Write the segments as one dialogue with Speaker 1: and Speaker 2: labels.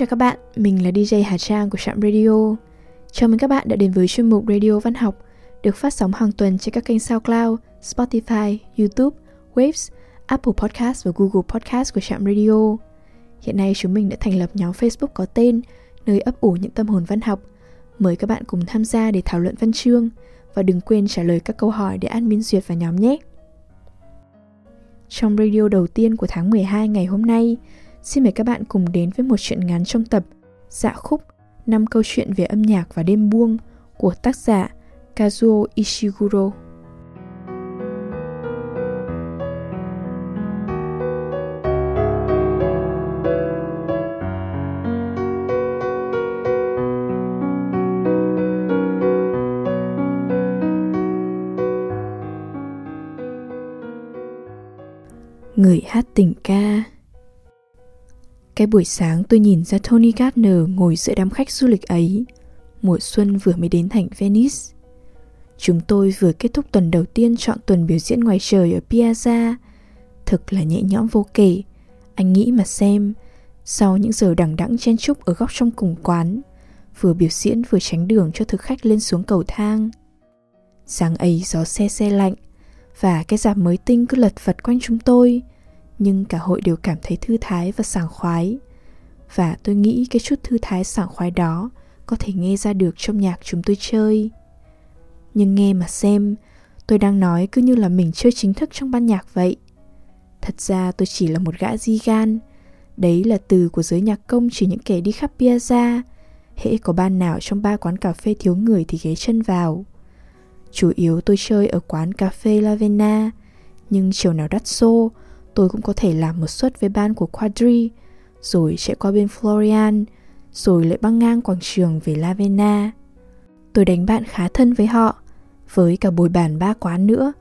Speaker 1: Chào các bạn, mình là DJ Hà Trang của Trạm Radio. Chào mừng các bạn đã đến với chuyên mục Radio Văn học được phát sóng hàng tuần trên các kênh SoundCloud, Spotify, YouTube, Waves, Apple Podcast và Google Podcast của Trạm Radio. Hiện nay chúng mình đã thành lập nhóm Facebook có tên nơi ấp ủ những tâm hồn văn học. Mời các bạn cùng tham gia để thảo luận văn chương và đừng quên trả lời các câu hỏi để admin duyệt vào nhóm nhé. Trong radio đầu tiên của tháng 12 ngày hôm nay, xin mời các bạn cùng đến với một chuyện ngắn trong tập Dạ khúc, năm câu chuyện về âm nhạc và đêm buông của tác giả Kazuo Ishiguro. Người hát tình ca cái buổi sáng tôi nhìn ra Tony Gardner ngồi giữa đám khách du lịch ấy. Mùa xuân vừa mới đến thành Venice. Chúng tôi vừa kết thúc tuần đầu tiên chọn tuần biểu diễn ngoài trời ở Piazza. Thực là nhẹ nhõm vô kể. Anh nghĩ mà xem, sau những giờ đằng đẵng chen chúc ở góc trong cùng quán, vừa biểu diễn vừa tránh đường cho thực khách lên xuống cầu thang. Sáng ấy gió xe xe lạnh, và cái dạp mới tinh cứ lật phật quanh chúng tôi – nhưng cả hội đều cảm thấy thư thái và sảng khoái. Và tôi nghĩ cái chút thư thái sảng khoái đó có thể nghe ra được trong nhạc chúng tôi chơi. Nhưng nghe mà xem, tôi đang nói cứ như là mình chơi chính thức trong ban nhạc vậy. Thật ra tôi chỉ là một gã di gan. Đấy là từ của giới nhạc công chỉ những kẻ đi khắp piazza hễ có ban nào trong ba quán cà phê thiếu người thì ghé chân vào. Chủ yếu tôi chơi ở quán cà phê lavena nhưng chiều nào đắt xô tôi cũng có thể làm một suất với ban của Quadri, rồi chạy qua bên Florian, rồi lại băng ngang quảng trường về Lavena. Tôi đánh bạn khá thân với họ, với cả bồi bàn ba quán nữa,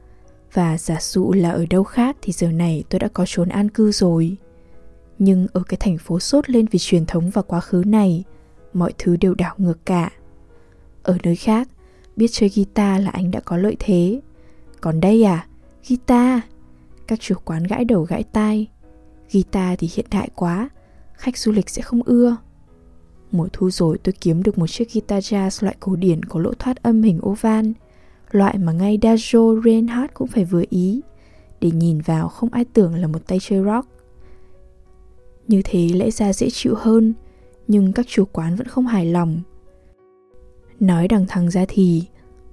Speaker 1: và giả dụ là ở đâu khác thì giờ này tôi đã có trốn an cư rồi. Nhưng ở cái thành phố sốt lên vì truyền thống và quá khứ này, mọi thứ đều đảo ngược cả. Ở nơi khác, biết chơi guitar là anh đã có lợi thế. Còn đây à, guitar các chủ quán gãi đầu gãi tai. Guitar thì hiện đại quá, Khách du lịch sẽ không ưa. Mùa thu rồi tôi kiếm được một chiếc guitar jazz loại cổ điển có lỗ thoát âm hình oval, Loại mà ngay Dajo Reinhardt cũng phải vừa ý, Để nhìn vào không ai tưởng là một tay chơi rock. Như thế lẽ ra dễ chịu hơn, Nhưng các chủ quán vẫn không hài lòng. Nói đằng thẳng ra thì,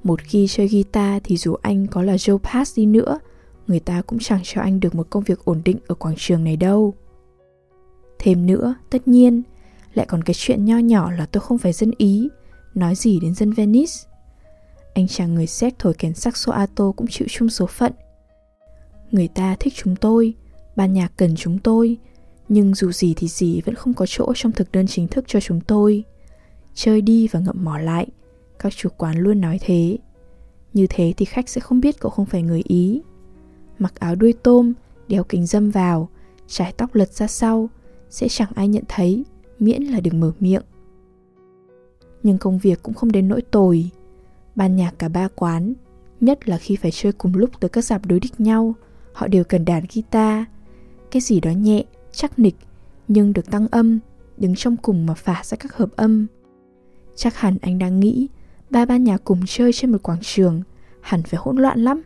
Speaker 1: Một khi chơi guitar thì dù anh có là Joe Pass đi nữa người ta cũng chẳng cho anh được một công việc ổn định ở quảng trường này đâu. Thêm nữa, tất nhiên, lại còn cái chuyện nho nhỏ là tôi không phải dân ý, nói gì đến dân venice. Anh chàng người séc thổi kèn saxo alto cũng chịu chung số phận. Người ta thích chúng tôi, ban nhạc cần chúng tôi, nhưng dù gì thì gì vẫn không có chỗ trong thực đơn chính thức cho chúng tôi. Chơi đi và ngậm mỏ lại, các chủ quán luôn nói thế. Như thế thì khách sẽ không biết cậu không phải người ý mặc áo đuôi tôm, đeo kính dâm vào, trái tóc lật ra sau, sẽ chẳng ai nhận thấy, miễn là đừng mở miệng. Nhưng công việc cũng không đến nỗi tồi. Ban nhạc cả ba quán, nhất là khi phải chơi cùng lúc tới các dạp đối địch nhau, họ đều cần đàn guitar. Cái gì đó nhẹ, chắc nịch, nhưng được tăng âm, đứng trong cùng mà phả ra các hợp âm. Chắc hẳn anh đang nghĩ, ba ban nhạc cùng chơi trên một quảng trường, hẳn phải hỗn loạn lắm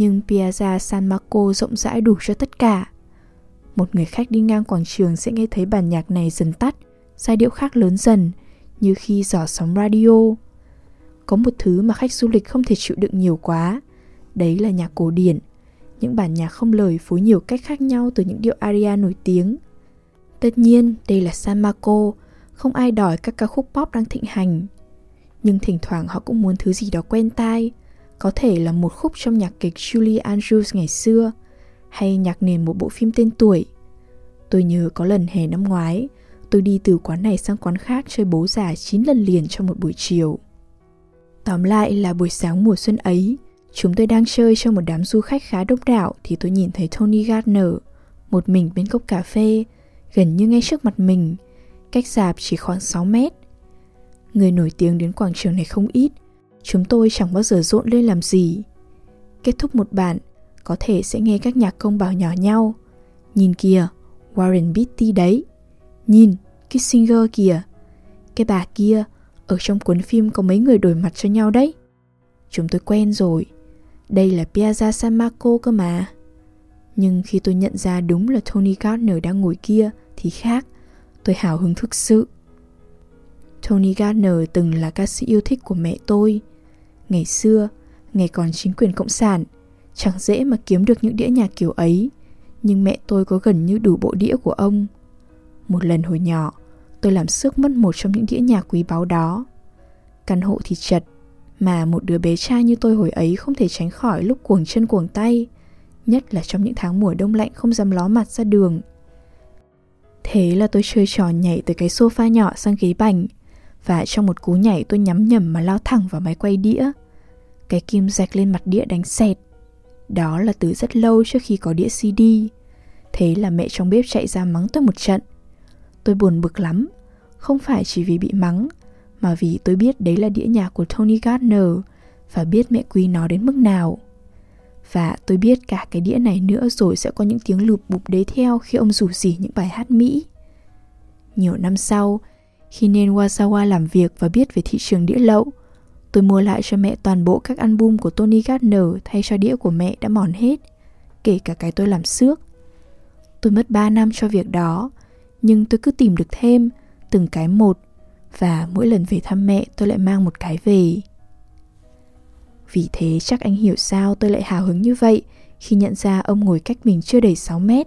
Speaker 1: nhưng Piazza San Marco rộng rãi đủ cho tất cả. Một người khách đi ngang quảng trường sẽ nghe thấy bản nhạc này dần tắt, giai điệu khác lớn dần, như khi dò sóng radio. Có một thứ mà khách du lịch không thể chịu đựng nhiều quá, đấy là nhạc cổ điển. Những bản nhạc không lời phối nhiều cách khác nhau từ những điệu aria nổi tiếng. Tất nhiên, đây là San Marco, không ai đòi các ca khúc pop đang thịnh hành. Nhưng thỉnh thoảng họ cũng muốn thứ gì đó quen tai, có thể là một khúc trong nhạc kịch Julie Andrews ngày xưa hay nhạc nền một bộ phim tên tuổi. Tôi nhớ có lần hè năm ngoái, tôi đi từ quán này sang quán khác chơi bố già 9 lần liền trong một buổi chiều. Tóm lại là buổi sáng mùa xuân ấy, chúng tôi đang chơi cho một đám du khách khá đông đảo thì tôi nhìn thấy Tony Gardner, một mình bên cốc cà phê, gần như ngay trước mặt mình, cách dạp chỉ khoảng 6 mét. Người nổi tiếng đến quảng trường này không ít, Chúng tôi chẳng bao giờ rộn lên làm gì Kết thúc một bản Có thể sẽ nghe các nhạc công bảo nhỏ nhau Nhìn kìa Warren Beatty đấy Nhìn Kissinger kìa. Cái bà kia, ở trong cuốn phim có mấy người đổi mặt cho nhau đấy. Chúng tôi quen rồi. Đây là Piazza San Marco cơ mà. Nhưng khi tôi nhận ra đúng là Tony Gardner đang ngồi kia thì khác. Tôi hào hứng thực sự. Tony Gardner từng là ca sĩ yêu thích của mẹ tôi. Ngày xưa, ngày còn chính quyền cộng sản, chẳng dễ mà kiếm được những đĩa nhạc kiểu ấy. Nhưng mẹ tôi có gần như đủ bộ đĩa của ông. Một lần hồi nhỏ, tôi làm sức mất một trong những đĩa nhạc quý báu đó. Căn hộ thì chật, mà một đứa bé trai như tôi hồi ấy không thể tránh khỏi lúc cuồng chân cuồng tay, nhất là trong những tháng mùa đông lạnh không dám ló mặt ra đường. Thế là tôi chơi trò nhảy từ cái sofa nhỏ sang ghế bành, và trong một cú nhảy tôi nhắm nhầm mà lao thẳng vào máy quay đĩa. Cái kim rạch lên mặt đĩa đánh sẹt. Đó là từ rất lâu trước khi có đĩa CD. Thế là mẹ trong bếp chạy ra mắng tôi một trận. Tôi buồn bực lắm, không phải chỉ vì bị mắng, mà vì tôi biết đấy là đĩa nhạc của Tony Gardner và biết mẹ quý nó đến mức nào. Và tôi biết cả cái đĩa này nữa rồi sẽ có những tiếng lụp bụp đấy theo khi ông rủ rỉ những bài hát Mỹ. Nhiều năm sau, khi nên Wasawa làm việc và biết về thị trường đĩa lậu, tôi mua lại cho mẹ toàn bộ các album của Tony Gardner thay cho đĩa của mẹ đã mòn hết, kể cả cái tôi làm xước. Tôi mất 3 năm cho việc đó, nhưng tôi cứ tìm được thêm, từng cái một, và mỗi lần về thăm mẹ tôi lại mang một cái về. Vì thế chắc anh hiểu sao tôi lại hào hứng như vậy khi nhận ra ông ngồi cách mình chưa đầy 6 mét.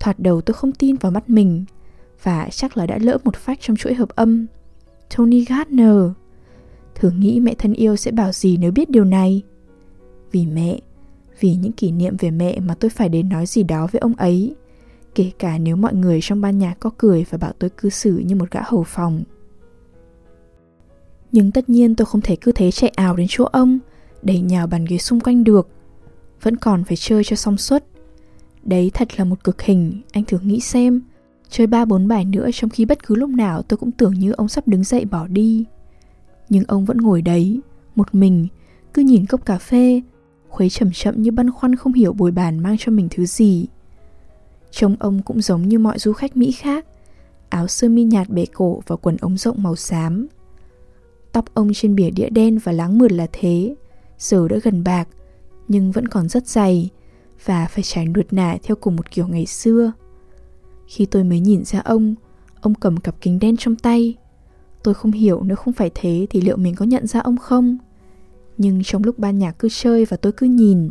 Speaker 1: Thoạt đầu tôi không tin vào mắt mình, và chắc là đã lỡ một phách trong chuỗi hợp âm. Tony Gardner. Thử nghĩ mẹ thân yêu sẽ bảo gì nếu biết điều này. Vì mẹ, vì những kỷ niệm về mẹ mà tôi phải đến nói gì đó với ông ấy, kể cả nếu mọi người trong ban nhạc có cười và bảo tôi cư xử như một gã hầu phòng. Nhưng tất nhiên tôi không thể cứ thế chạy ảo đến chỗ ông, đẩy nhào bàn ghế xung quanh được. Vẫn còn phải chơi cho xong suốt. Đấy thật là một cực hình, anh thử nghĩ xem. Chơi ba bốn bài nữa trong khi bất cứ lúc nào tôi cũng tưởng như ông sắp đứng dậy bỏ đi. Nhưng ông vẫn ngồi đấy, một mình, cứ nhìn cốc cà phê, khuấy chậm chậm như băn khoăn không hiểu bồi bàn mang cho mình thứ gì. Trông ông cũng giống như mọi du khách Mỹ khác, áo sơ mi nhạt bể cổ và quần ống rộng màu xám. Tóc ông trên bìa đĩa đen và láng mượt là thế, giờ đã gần bạc, nhưng vẫn còn rất dày và phải trải nuột nả theo cùng một kiểu ngày xưa. Khi tôi mới nhìn ra ông, ông cầm cặp kính đen trong tay. Tôi không hiểu nếu không phải thế thì liệu mình có nhận ra ông không? Nhưng trong lúc ban nhạc cứ chơi và tôi cứ nhìn,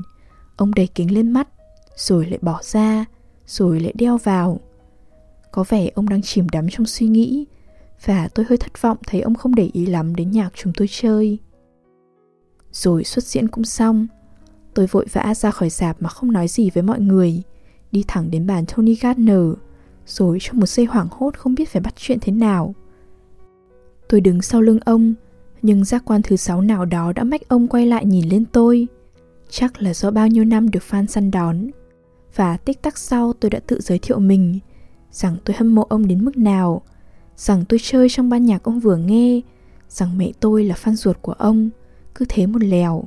Speaker 1: ông đẩy kính lên mắt, rồi lại bỏ ra, rồi lại đeo vào. Có vẻ ông đang chìm đắm trong suy nghĩ, và tôi hơi thất vọng thấy ông không để ý lắm đến nhạc chúng tôi chơi. Rồi xuất diễn cũng xong, tôi vội vã ra khỏi dạp mà không nói gì với mọi người, đi thẳng đến bàn Tony Gardner, rồi trong một giây hoảng hốt không biết phải bắt chuyện thế nào. Tôi đứng sau lưng ông, nhưng giác quan thứ sáu nào đó đã mách ông quay lại nhìn lên tôi. Chắc là do bao nhiêu năm được fan săn đón. Và tích tắc sau tôi đã tự giới thiệu mình, rằng tôi hâm mộ ông đến mức nào, rằng tôi chơi trong ban nhạc ông vừa nghe, rằng mẹ tôi là fan ruột của ông, cứ thế một lèo.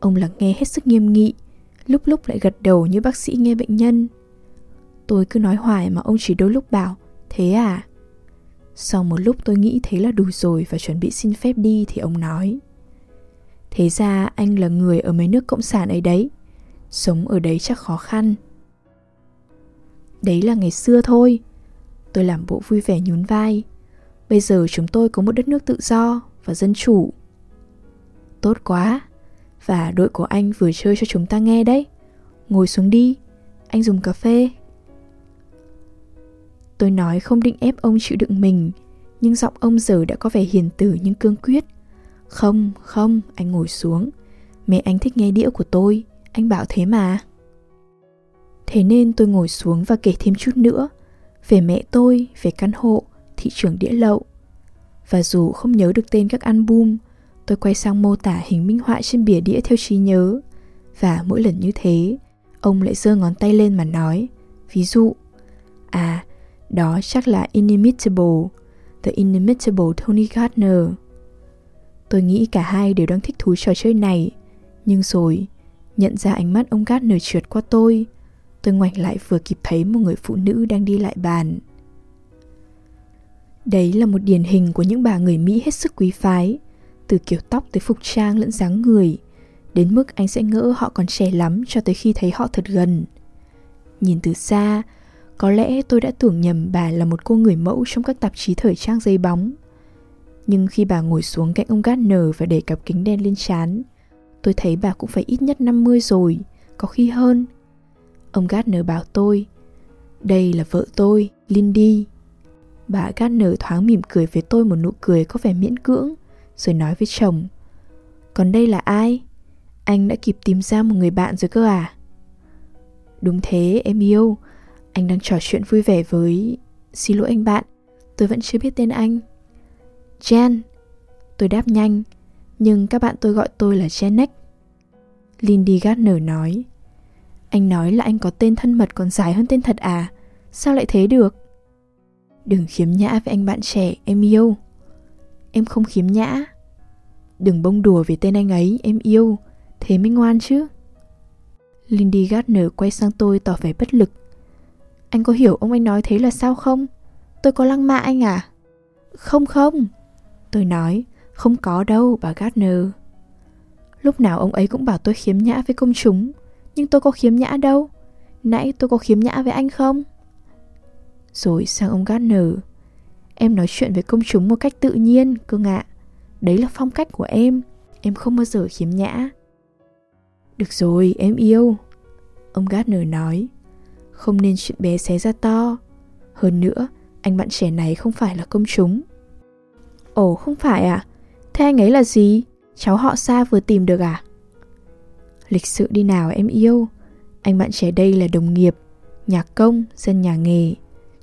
Speaker 1: Ông lắng nghe hết sức nghiêm nghị, lúc lúc lại gật đầu như bác sĩ nghe bệnh nhân. Tôi cứ nói hoài mà ông chỉ đôi lúc bảo, Thế à? Sau một lúc tôi nghĩ thế là đủ rồi và chuẩn bị xin phép đi thì ông nói, Thế ra anh là người ở mấy nước cộng sản ấy đấy, Sống ở đấy chắc khó khăn. Đấy là ngày xưa thôi, Tôi làm bộ vui vẻ nhún vai, Bây giờ chúng tôi có một đất nước tự do và dân chủ. Tốt quá, Và đội của anh vừa chơi cho chúng ta nghe đấy, Ngồi xuống đi, Anh dùng cà phê. Tôi nói không định ép ông chịu đựng mình, nhưng giọng ông giờ đã có vẻ hiền từ nhưng cương quyết. Không, không, anh ngồi xuống. Mẹ anh thích nghe đĩa của tôi, anh bảo thế mà. Thế nên tôi ngồi xuống và kể thêm chút nữa về mẹ tôi, về căn hộ, thị trường đĩa lậu. Và dù không nhớ được tên các album, tôi quay sang mô tả hình minh họa trên bìa đĩa theo trí nhớ. Và mỗi lần như thế, ông lại giơ ngón tay lên mà nói, ví dụ, à, đó chắc là Inimitable, The Inimitable Tony Gardner. Tôi nghĩ cả hai đều đang thích thú trò chơi này, nhưng rồi, nhận ra ánh mắt ông Gardner trượt qua tôi, tôi ngoảnh lại vừa kịp thấy một người phụ nữ đang đi lại bàn. Đấy là một điển hình của những bà người Mỹ hết sức quý phái, từ kiểu tóc tới phục trang lẫn dáng người, đến mức anh sẽ ngỡ họ còn trẻ lắm cho tới khi thấy họ thật gần. Nhìn từ xa, có lẽ tôi đã tưởng nhầm bà là một cô người mẫu trong các tạp chí thời trang dây bóng. Nhưng khi bà ngồi xuống cạnh ông Gardner và để cặp kính đen lên trán, tôi thấy bà cũng phải ít nhất 50 rồi, có khi hơn. Ông Gardner bảo tôi, đây là vợ tôi, Lindy. Bà Gardner thoáng mỉm cười với tôi một nụ cười có vẻ miễn cưỡng, rồi nói với chồng, còn đây là ai? Anh đã kịp tìm ra một người bạn rồi cơ à? Đúng thế, em yêu, anh đang trò chuyện vui vẻ với... Xin lỗi anh bạn, tôi vẫn chưa biết tên anh. Jen. Tôi đáp nhanh, nhưng các bạn tôi gọi tôi là Janek. Lindy Gardner nói. Anh nói là anh có tên thân mật còn dài hơn tên thật à? Sao lại thế được? Đừng khiếm nhã với anh bạn trẻ, em yêu. Em không khiếm nhã. Đừng bông đùa về tên anh ấy, em yêu. Thế mới ngoan chứ. Lindy Gardner quay sang tôi tỏ vẻ bất lực. Anh có hiểu ông ấy nói thế là sao không? Tôi có lăng mạ anh à? Không không. Tôi nói, không có đâu bà Gardner. Lúc nào ông ấy cũng bảo tôi khiếm nhã với công chúng, nhưng tôi có khiếm nhã đâu. Nãy tôi có khiếm nhã với anh không? Rồi sang ông Gardner. Em nói chuyện với công chúng một cách tự nhiên, cưng ạ. Đấy là phong cách của em, em không bao giờ khiếm nhã. Được rồi, em yêu. Ông Gardner nói, không nên chuyện bé xé ra to. Hơn nữa, anh bạn trẻ này không phải là công chúng. Ồ, không phải à? Thế anh ấy là gì? Cháu họ xa vừa tìm được à? Lịch sự đi nào em yêu. Anh bạn trẻ đây là đồng nghiệp, nhạc công, dân nhà nghề.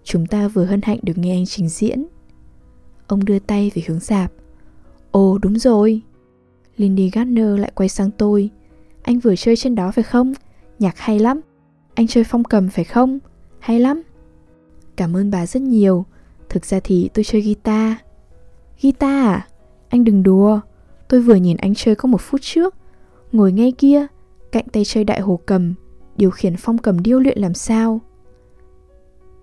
Speaker 1: Chúng ta vừa hân hạnh được nghe anh trình diễn. Ông đưa tay về hướng dạp. Ồ đúng rồi. Lindy Gardner lại quay sang tôi. Anh vừa chơi trên đó phải không? Nhạc hay lắm. Anh chơi phong cầm phải không? Hay lắm. Cảm ơn bà rất nhiều. Thực ra thì tôi chơi guitar. Guitar à? Anh đừng đùa. Tôi vừa nhìn anh chơi có một phút trước. Ngồi ngay kia, cạnh tay chơi đại hồ cầm, điều khiển phong cầm điêu luyện làm sao.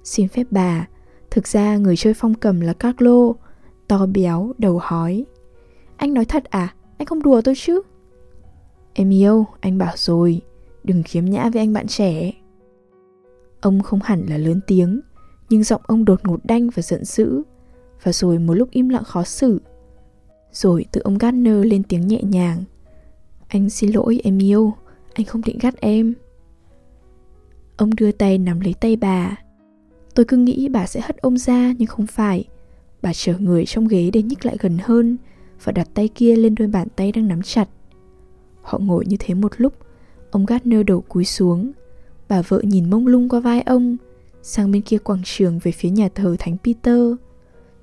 Speaker 1: Xin phép bà, thực ra người chơi phong cầm là Carlo, to béo, đầu hói. Anh nói thật à? Anh không đùa tôi chứ? Em yêu, anh bảo rồi, đừng khiếm nhã với anh bạn trẻ. Ông không hẳn là lớn tiếng, nhưng giọng ông đột ngột đanh và giận dữ, và rồi một lúc im lặng khó xử. Rồi từ ông Gardner lên tiếng nhẹ nhàng. Anh xin lỗi em yêu, anh không định gắt em. Ông đưa tay nắm lấy tay bà. Tôi cứ nghĩ bà sẽ hất ông ra nhưng không phải. Bà trở người trong ghế để nhích lại gần hơn và đặt tay kia lên đôi bàn tay đang nắm chặt. Họ ngồi như thế một lúc, ông Gardner đầu cúi xuống. Bà vợ nhìn mông lung qua vai ông, sang bên kia quảng trường về phía nhà thờ Thánh Peter.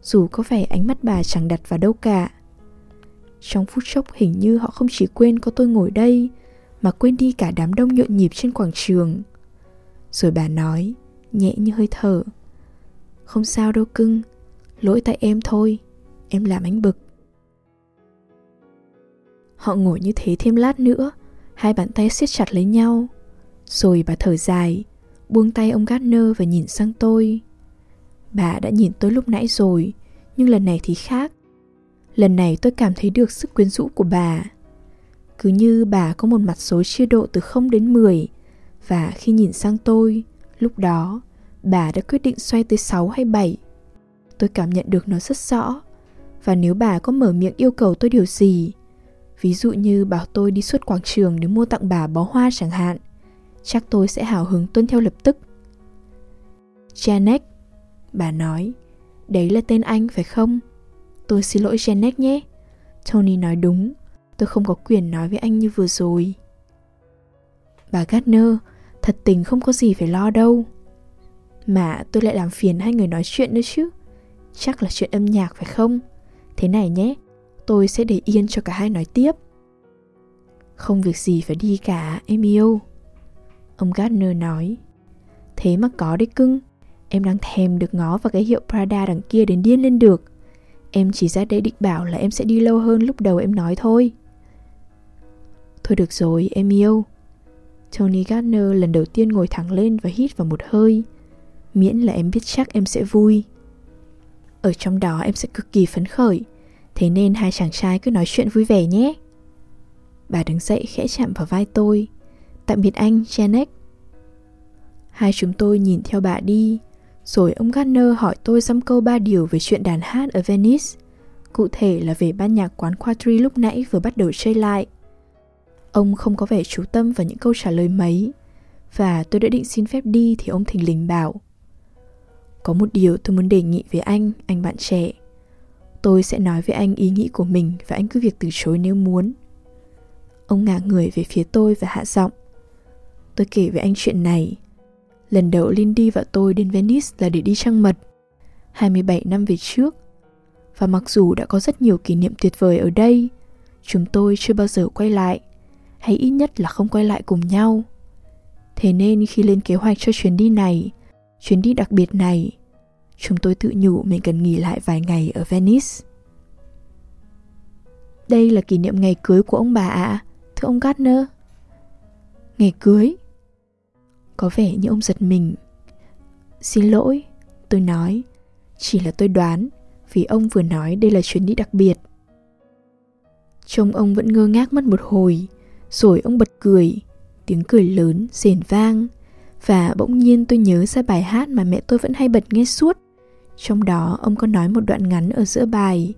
Speaker 1: Dù có vẻ ánh mắt bà chẳng đặt vào đâu cả. Trong phút chốc hình như họ không chỉ quên có tôi ngồi đây, mà quên đi cả đám đông nhộn nhịp trên quảng trường. Rồi bà nói, nhẹ như hơi thở. Không sao đâu cưng, lỗi tại em thôi, em làm anh bực. Họ ngồi như thế thêm lát nữa, hai bàn tay siết chặt lấy nhau. Rồi bà thở dài, buông tay ông Gardner và nhìn sang tôi. Bà đã nhìn tôi lúc nãy rồi, nhưng lần này thì khác. Lần này tôi cảm thấy được sức quyến rũ của bà. Cứ như bà có một mặt số chia độ từ 0 đến 10, và khi nhìn sang tôi, lúc đó bà đã quyết định xoay tới 6 hay 7. Tôi cảm nhận được nó rất rõ, và nếu bà có mở miệng yêu cầu tôi điều gì, ví dụ như bảo tôi đi suốt quảng trường để mua tặng bà bó hoa chẳng hạn, chắc tôi sẽ hào hứng tuân theo lập tức. Janek, bà nói, đấy là tên anh phải không? Tôi xin lỗi Janek nhé. Tony nói đúng, tôi không có quyền nói với anh như vừa rồi. Bà Gardner, thật tình không có gì phải lo đâu. Mà tôi lại làm phiền hai người nói chuyện nữa chứ. Chắc là chuyện âm nhạc phải không? Thế này nhé, tôi sẽ để yên cho cả hai nói tiếp. Không việc gì phải đi cả, em yêu. Ông Gardner nói. Thế mà có đấy cưng, em đang thèm được ngó vào cái hiệu Prada đằng kia đến điên lên được. Em chỉ ra đây định bảo là em sẽ đi lâu hơn lúc đầu em nói thôi. Thôi được rồi, em yêu. Tony Gardner lần đầu tiên ngồi thẳng lên và hít vào một hơi. Miễn là em biết chắc em sẽ vui. Ở trong đó em sẽ cực kỳ phấn khởi Thế nên hai chàng trai cứ nói chuyện vui vẻ nhé. Bà đứng dậy khẽ chạm vào vai tôi. Tạm biệt anh, Janet. Hai chúng tôi nhìn theo bà đi Rồi ông Gardner hỏi tôi dăm câu ba điều về chuyện đàn hát ở Venice. Cụ thể là về ban nhạc quán Quadri lúc nãy vừa bắt đầu chơi lại. Ông không có vẻ chú tâm vào những câu trả lời mấy Và tôi đã định xin phép đi thì ông thình lình bảo Có một điều tôi muốn đề nghị với anh, anh bạn trẻ. Tôi sẽ nói với anh ý nghĩ của mình và anh cứ việc từ chối nếu muốn. Ông ngả người về phía tôi và hạ giọng. Tôi kể với anh chuyện này. Lần đầu Lindy và tôi đến Venice là để đi trăng mật. 27 năm về trước. Và mặc dù đã có rất nhiều kỷ niệm tuyệt vời ở đây, Chúng tôi chưa bao giờ quay lại, Hay ít nhất là không quay lại cùng nhau. Thế nên khi lên kế hoạch cho chuyến đi này, Chuyến đi đặc biệt này Chúng tôi tự nhủ mình cần nghỉ lại vài ngày ở Venice. Đây là kỷ niệm ngày cưới của ông bà ạ à, Thưa ông Gardner. Ngày cưới? Có vẻ như ông giật mình. Xin lỗi Tôi nói. Chỉ là tôi đoán Vì ông vừa nói đây là chuyến đi đặc biệt. Trông ông vẫn ngơ ngác mất một hồi Rồi ông bật cười. Tiếng cười lớn, rền vang Và bỗng nhiên tôi nhớ ra bài hát mà mẹ tôi vẫn hay bật nghe suốt. Trong đó ông có nói một đoạn ngắn ở giữa bài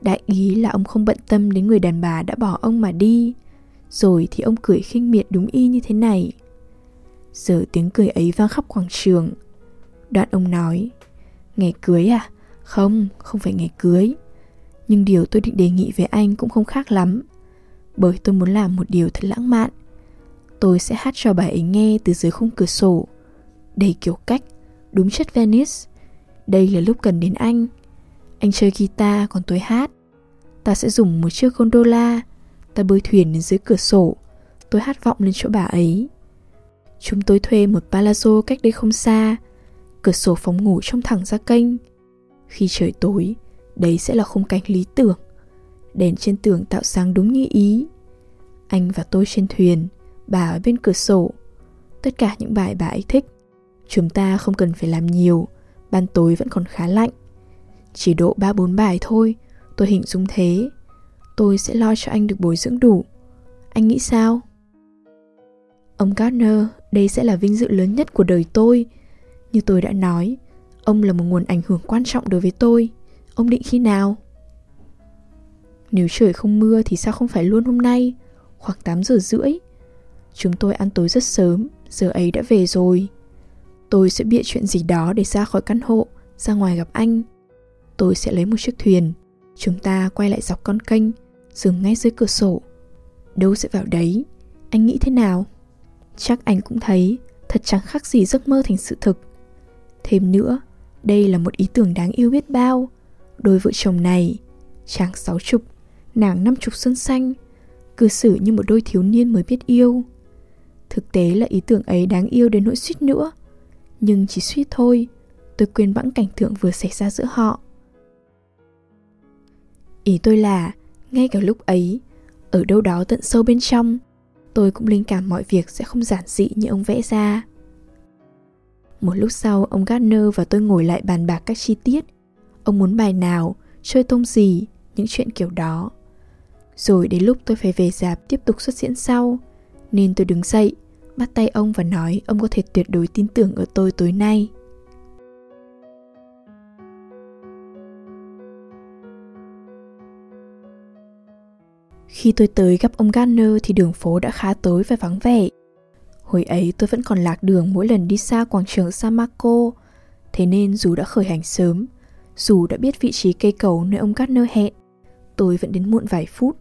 Speaker 1: Đại ý là ông không bận tâm đến người đàn bà đã bỏ ông mà đi Rồi thì ông cười khinh miệt đúng y như thế này. Giờ tiếng cười ấy vang khắp quảng trường. Đoạn ông nói Ngày cưới à? Không, không phải ngày cưới. Nhưng điều tôi định đề nghị với anh cũng không khác lắm. Bởi tôi muốn làm một điều thật lãng mạn. Tôi sẽ hát cho bà ấy nghe từ dưới khung cửa sổ. Đầy kiểu cách, đúng chất Venice. Đây là lúc cần đến anh. Anh chơi guitar, còn tôi hát. Ta sẽ dùng một chiếc gondola. Ta bơi thuyền đến dưới cửa sổ. Tôi hát vọng lên chỗ bà ấy. Chúng tôi thuê một palazzo cách đây không xa. Cửa sổ phòng ngủ trông thẳng ra kênh. Khi trời tối, Đấy sẽ là khung cảnh lý tưởng. Đèn trên tường tạo sáng đúng như ý. Anh và tôi trên thuyền, Bà ở bên cửa sổ. Tất cả những bài bà ấy thích. Chúng ta không cần phải làm nhiều. Ban tối vẫn còn khá lạnh Chỉ độ 3-4 bài thôi Tôi hình dung thế Tôi sẽ lo cho anh được bồi dưỡng đủ Anh nghĩ sao? Ông Gardner, đây sẽ là vinh dự lớn nhất của đời tôi. Như tôi đã nói, ông là một nguồn ảnh hưởng quan trọng đối với tôi. Ông định khi nào? Nếu trời không mưa thì sao không phải luôn hôm nay, khoảng 8 giờ rưỡi. Chúng tôi ăn tối rất sớm, giờ ấy đã về rồi. Tôi sẽ bịa chuyện gì đó để ra khỏi căn hộ, ra ngoài gặp anh. Tôi sẽ lấy một chiếc thuyền, chúng ta quay lại dọc con kênh, dừng ngay dưới cửa sổ. Đâu sẽ vào đấy, anh nghĩ thế nào? Chắc anh cũng thấy thật chẳng khác gì giấc mơ thành sự thực. Thêm nữa, đây là một ý tưởng đáng yêu biết bao. Đôi vợ chồng này, chàng sáu chục, nàng năm chục xuân xanh, cư xử như một đôi thiếu niên mới biết yêu. Thực tế là ý tưởng ấy đáng yêu đến nỗi suýt nữa. Nhưng chỉ suýt thôi, tôi quên bẵng cảnh tượng vừa xảy ra giữa họ. Ý tôi là, ngay cả lúc ấy, ở đâu đó tận sâu bên trong, tôi cũng linh cảm mọi việc sẽ không giản dị như ông vẽ ra. Một lúc sau, ông Gardner và tôi ngồi lại bàn bạc các chi tiết. Ông muốn bài nào, chơi tông gì, những chuyện kiểu đó. Rồi đến lúc tôi phải về dạp tiếp tục xuất diễn sau, nên tôi đứng dậy, bắt tay ông và nói ông có thể tuyệt đối tin tưởng ở tôi tối nay. Khi tôi tới gặp ông Garner thì đường phố đã khá tối và vắng vẻ. Hồi ấy tôi vẫn còn lạc đường mỗi lần đi xa quảng trường San Marco, thế nên dù đã khởi hành sớm, dù đã biết vị trí cây cầu nơi ông Garner hẹn, tôi vẫn đến muộn vài phút.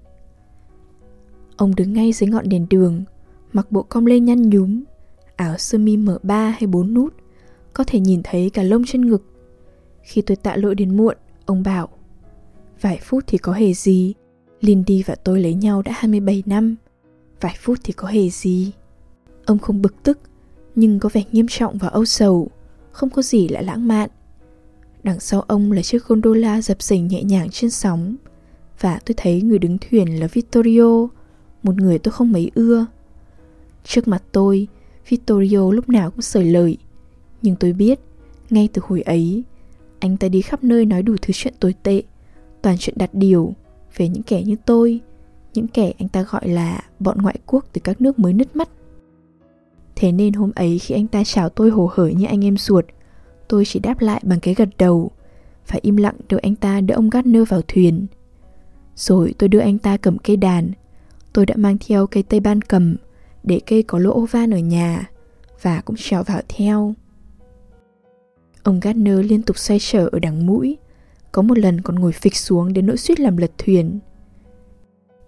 Speaker 1: Ông đứng ngay dưới ngọn đèn đường, mặc bộ com lê nhăn nhúm, áo sơ mi mở ba hay bốn nút, có thể nhìn thấy cả lông trên ngực. Khi tôi tạ lỗi đến muộn, ông bảo Vài phút thì có hề gì? Lindy và tôi lấy nhau đã 27 năm Vài phút thì có hề gì? Ông không bực tức Nhưng có vẻ nghiêm trọng và âu sầu Không có gì là lãng mạn. Đằng sau ông là chiếc gondola dập dềnh nhẹ nhàng trên sóng Và tôi thấy người đứng thuyền là Vittorio Một người tôi không mấy ưa. Trước mặt tôi Vittorio lúc nào cũng sởi lời Nhưng tôi biết Ngay từ hồi ấy Anh ta đi khắp nơi nói đủ thứ chuyện tồi tệ, toàn chuyện đặt điều về những kẻ như tôi, những kẻ anh ta gọi là bọn ngoại quốc từ các nước mới nứt mắt. Thế nên hôm ấy khi anh ta chào tôi hồ hởi như anh em ruột, tôi chỉ đáp lại bằng cái gật đầu, phải im lặng đợi anh ta đỡ ông Gardner vào thuyền. Rồi tôi đưa anh ta cầm cây đàn, tôi đã mang theo cây tây ban cầm để cây có lỗ van ở nhà và cũng trèo vào theo. Ông Gardner liên tục xoay trở ở đằng mũi, có một lần còn ngồi phịch xuống đến nỗi suýt làm lật thuyền.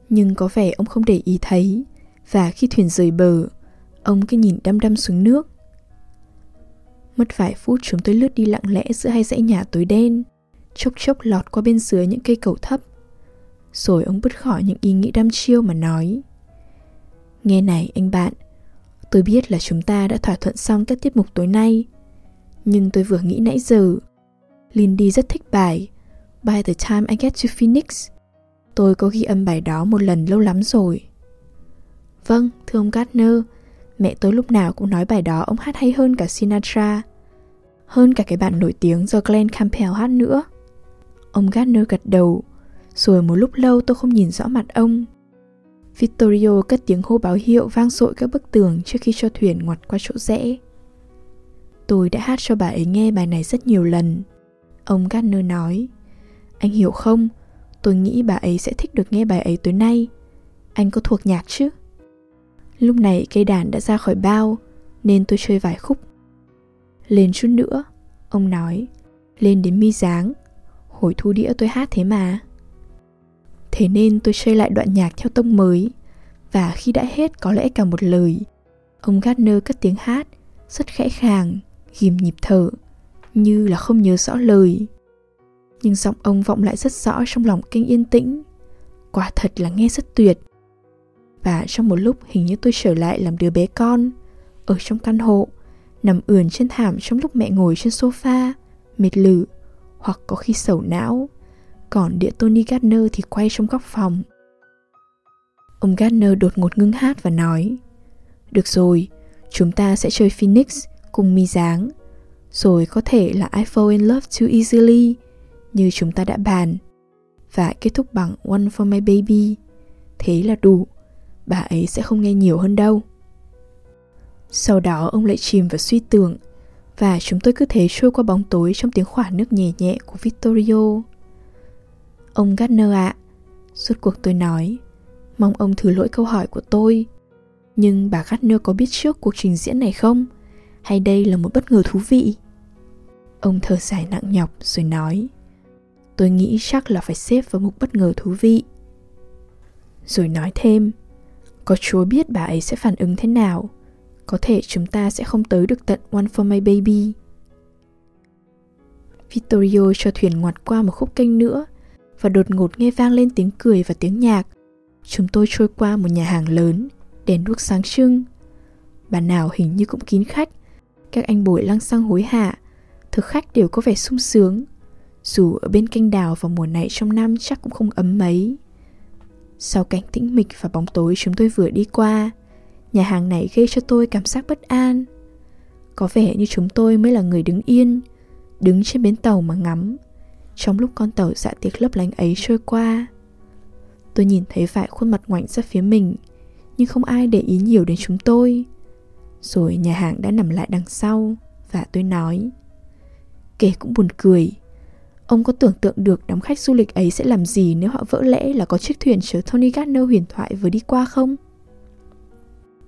Speaker 1: Nhưng có vẻ ông không để ý thấy, và khi thuyền rời bờ, ông cứ nhìn đăm đăm xuống nước. Mất vài phút chúng tôi lướt đi lặng lẽ giữa hai dãy nhà tối đen, chốc chốc lọt qua bên dưới những cây cầu thấp. Rồi ông bứt khỏi những ý nghĩ đăm chiêu mà nói. Nghe này anh bạn, tôi biết là chúng ta đã thỏa thuận xong các tiết mục tối nay, nhưng tôi vừa nghĩ nãy giờ. Lindy rất thích bài By the time I get to Phoenix. Tôi có ghi âm bài đó một lần lâu lắm rồi. Vâng, thưa ông Gardner, mẹ tôi lúc nào cũng nói bài đó ông hát hay hơn cả Sinatra. Hơn cả cái bản nổi tiếng do Glenn Campbell hát nữa. Ông Gardner gật đầu, rồi một lúc lâu tôi không nhìn rõ mặt ông. Vittorio cất tiếng hô báo hiệu vang dội các bức tường trước khi cho thuyền ngoặt qua chỗ rẽ. Tôi đã hát cho bà ấy nghe bài này rất nhiều lần. Ông Gardner nói, anh hiểu không, tôi nghĩ bà ấy sẽ thích được nghe bài ấy tối nay. Anh có thuộc nhạc chứ? Lúc này cây đàn đã ra khỏi bao, nên tôi chơi vài khúc. Lên chút nữa, ông nói, lên đến mi dáng. Hồi thu đĩa tôi hát thế mà. Thế nên tôi chơi lại đoạn nhạc theo tông mới, và khi đã hết có lẽ cả một lời, ông Gardner cất tiếng hát, rất khẽ khàng, ghim nhịp thở, như là không nhớ rõ lời. Nhưng giọng ông vọng lại rất rõ trong lòng kinh yên tĩnh. Quả thật là nghe rất tuyệt. Và trong một lúc hình như tôi trở lại làm đứa bé con, ở trong căn hộ, nằm ườn trên thảm trong lúc mẹ ngồi trên sofa, mệt lử, hoặc có khi sầu não. Còn đĩa Tony Gardner thì quay trong góc phòng. Ông Gardner đột ngột ngưng hát và nói Được rồi, chúng ta sẽ chơi Phoenix cùng mi dáng rồi có thể là I fall in love too easily như chúng ta đã bàn và kết thúc bằng one for my baby thế là đủ bà ấy sẽ không nghe nhiều hơn đâu sau đó ông lại chìm vào suy tưởng và chúng tôi cứ thế trôi qua bóng tối trong tiếng khỏa nước nhẹ nhẹ của Vittorio. Ông Gardner ạ, à, suốt cuộc tôi nói, mong ông thử lỗi câu hỏi của tôi. Nhưng bà Gardner có biết trước cuộc trình diễn này không? Hay đây là một bất ngờ thú vị? Ông thở dài nặng nhọc rồi nói Tôi nghĩ chắc là phải xếp vào mục bất ngờ thú vị Rồi nói thêm Có chúa biết bà ấy sẽ phản ứng thế nào Có thể chúng ta sẽ không tới được tận One for my baby Vittorio cho thuyền ngoặt qua một khúc kênh nữa và đột ngột nghe vang lên tiếng cười và tiếng nhạc. Chúng tôi trôi qua một nhà hàng lớn, Đèn đuốc sáng trưng. Bàn nào hình như cũng kín khách. Các anh bồi lăng xăng hối hả. Thực khách đều có vẻ sung sướng. Dù ở bên canh đào vào mùa này trong năm chắc cũng không ấm mấy. Sau cảnh tĩnh mịch và bóng tối chúng tôi vừa đi qua, nhà hàng này gây cho tôi cảm giác bất an. Có vẻ như chúng tôi mới là người đứng yên, đứng trên bến tàu mà ngắm trong lúc con tàu dạ tiệc lấp lánh ấy trôi qua tôi nhìn thấy vài khuôn mặt ngoảnh ra phía mình nhưng không ai để ý nhiều đến chúng tôi rồi nhà hàng đã nằm lại đằng sau và tôi nói Kể cũng buồn cười Ông có tưởng tượng được đám khách du lịch ấy sẽ làm gì nếu họ vỡ lẽ là có chiếc thuyền chở Tony Gardner huyền thoại vừa đi qua không?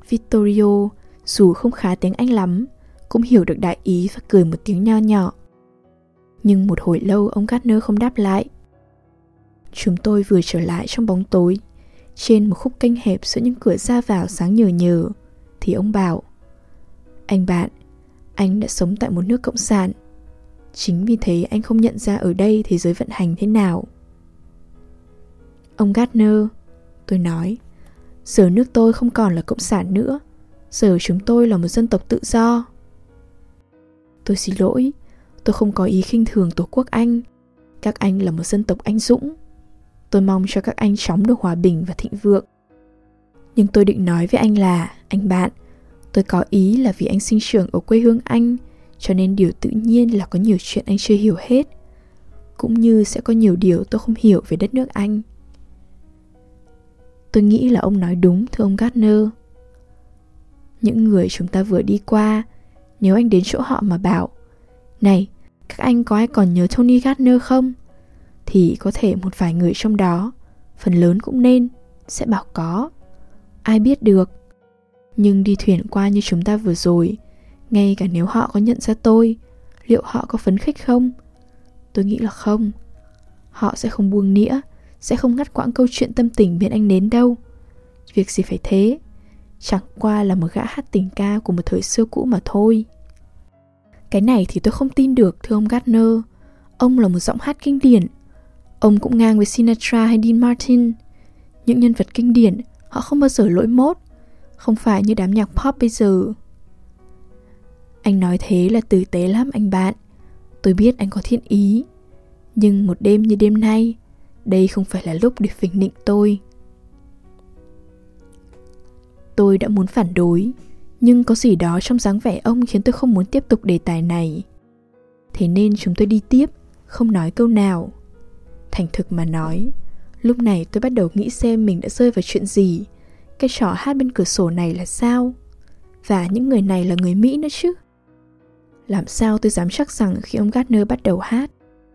Speaker 1: Vittorio, dù không khá tiếng Anh lắm, cũng hiểu được đại ý và cười một tiếng nho nhỏ. Nhưng một hồi lâu ông Gardner không đáp lại. Chúng tôi vừa trở lại trong bóng tối, trên một khúc kênh hẹp giữa những cửa ra vào sáng nhờ nhờ, thì ông bảo Anh bạn, anh đã sống tại một nước cộng sản Chính vì thế anh không nhận ra ở đây thế giới vận hành thế nào. Ông Gardner, tôi nói, giờ nước tôi không còn là cộng sản nữa, giờ chúng tôi là một dân tộc tự do. Tôi xin lỗi, tôi không có ý khinh thường Tổ quốc Anh. Các anh là một dân tộc anh dũng. Tôi mong cho các anh chóng được hòa bình và thịnh vượng. Nhưng tôi định nói với anh là, anh bạn, tôi có ý là vì anh sinh trưởng ở quê hương anh, cho nên điều tự nhiên là có nhiều chuyện anh chưa hiểu hết cũng như sẽ có nhiều điều tôi không hiểu về đất nước anh tôi nghĩ là ông nói đúng thưa ông gardner những người chúng ta vừa đi qua nếu anh đến chỗ họ mà bảo này các anh có ai còn nhớ tony gardner không? Thì có thể một vài người trong đó. Phần lớn cũng nên, sẽ bảo có. Ai biết được. Nhưng đi thuyền qua như chúng ta vừa rồi, ngay cả nếu họ có nhận ra tôi, liệu họ có phấn khích không? Tôi nghĩ là không. Họ sẽ không buông nĩa, sẽ không ngắt quãng câu chuyện tâm tình bên anh đến đâu. Việc gì phải thế? Chẳng qua là một gã hát tình ca của một thời xưa cũ mà thôi cái này thì tôi không tin được, thưa ông Gardner. Ông là một giọng hát kinh điển. Ông cũng ngang với Sinatra hay Dean Martin. Những nhân vật kinh điển, họ không bao giờ lỗi mốt. Không phải như đám nhạc pop bây giờ. Anh nói thế là tử tế lắm, anh bạn. Tôi biết anh có thiện ý. Nhưng một đêm như đêm nay, đây không phải là lúc để phỉnh nịnh tôi. Tôi đã muốn phản đối nhưng có gì đó trong dáng vẻ ông khiến tôi không muốn tiếp tục đề tài này. Thế nên chúng tôi đi tiếp, không nói câu nào. Thành thực mà nói, lúc này tôi bắt đầu nghĩ xem mình đã rơi vào chuyện gì. Cái trò hát bên cửa sổ này là sao? Và những người này là người mỹ nữa chứ? Làm sao tôi dám chắc rằng khi ông Gardner bắt đầu hát,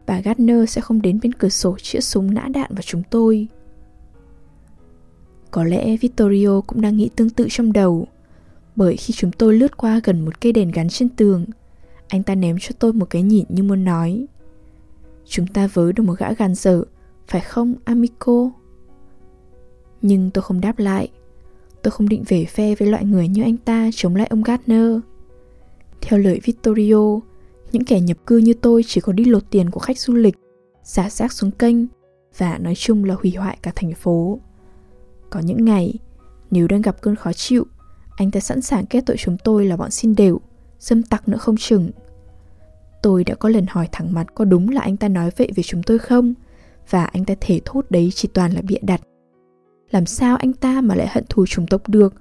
Speaker 1: bà Gardner sẽ không đến bên cửa sổ chĩa súng nã đạn vào chúng tôi? Có lẽ Vittorio cũng đang nghĩ tương tự trong đầu bởi khi chúng tôi lướt qua gần một cây đèn gắn trên tường anh ta ném cho tôi một cái nhìn như muốn nói. Chúng ta vớ được một gã gàn dở phải không amico? Nhưng tôi không đáp lại. Tôi không định về phe với loại người như anh ta chống lại ông Gardner. Theo lời Vittorio, những kẻ nhập cư như tôi chỉ có đi lột tiền của khách du lịch, xả xác xuống kênh và nói chung là hủy hoại cả thành phố. Có những ngày, nếu đang gặp cơn khó chịu, anh ta sẵn sàng kết tội chúng tôi là bọn xin đều, dâm tặc nữa không chừng. Tôi đã có lần hỏi thẳng mặt có đúng là anh ta nói vậy về chúng tôi không, và anh ta thể thốt đấy chỉ toàn là bịa đặt. Làm sao anh ta mà lại hận thù chủng tộc được,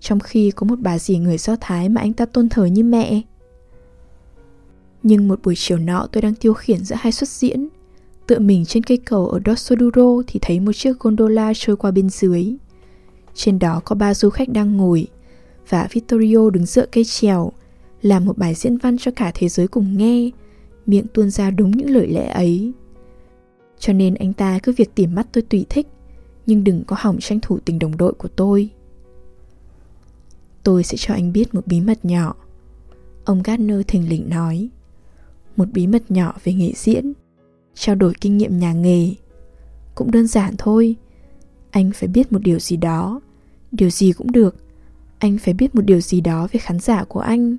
Speaker 1: trong khi có một bà dì người Do Thái mà anh ta tôn thờ như mẹ. Nhưng một buổi chiều nọ tôi đang tiêu khiển giữa hai xuất diễn, tựa mình trên cây cầu ở Dossoduro thì thấy một chiếc gondola trôi qua bên dưới. Trên đó có ba du khách đang ngồi, và Vittorio đứng dựa cây trèo, làm một bài diễn văn cho cả thế giới cùng nghe, miệng tuôn ra đúng những lời lẽ ấy. Cho nên anh ta cứ việc tìm mắt tôi tùy thích, nhưng đừng có hỏng tranh thủ tình đồng đội của tôi. Tôi sẽ cho anh biết một bí mật nhỏ. Ông gardner thình lình nói. Một bí mật nhỏ về nghệ diễn trao đổi kinh nghiệm nhà nghề. Cũng đơn giản thôi anh phải biết một điều gì đó. Điều gì cũng được anh phải biết một điều gì đó về khán giả của anh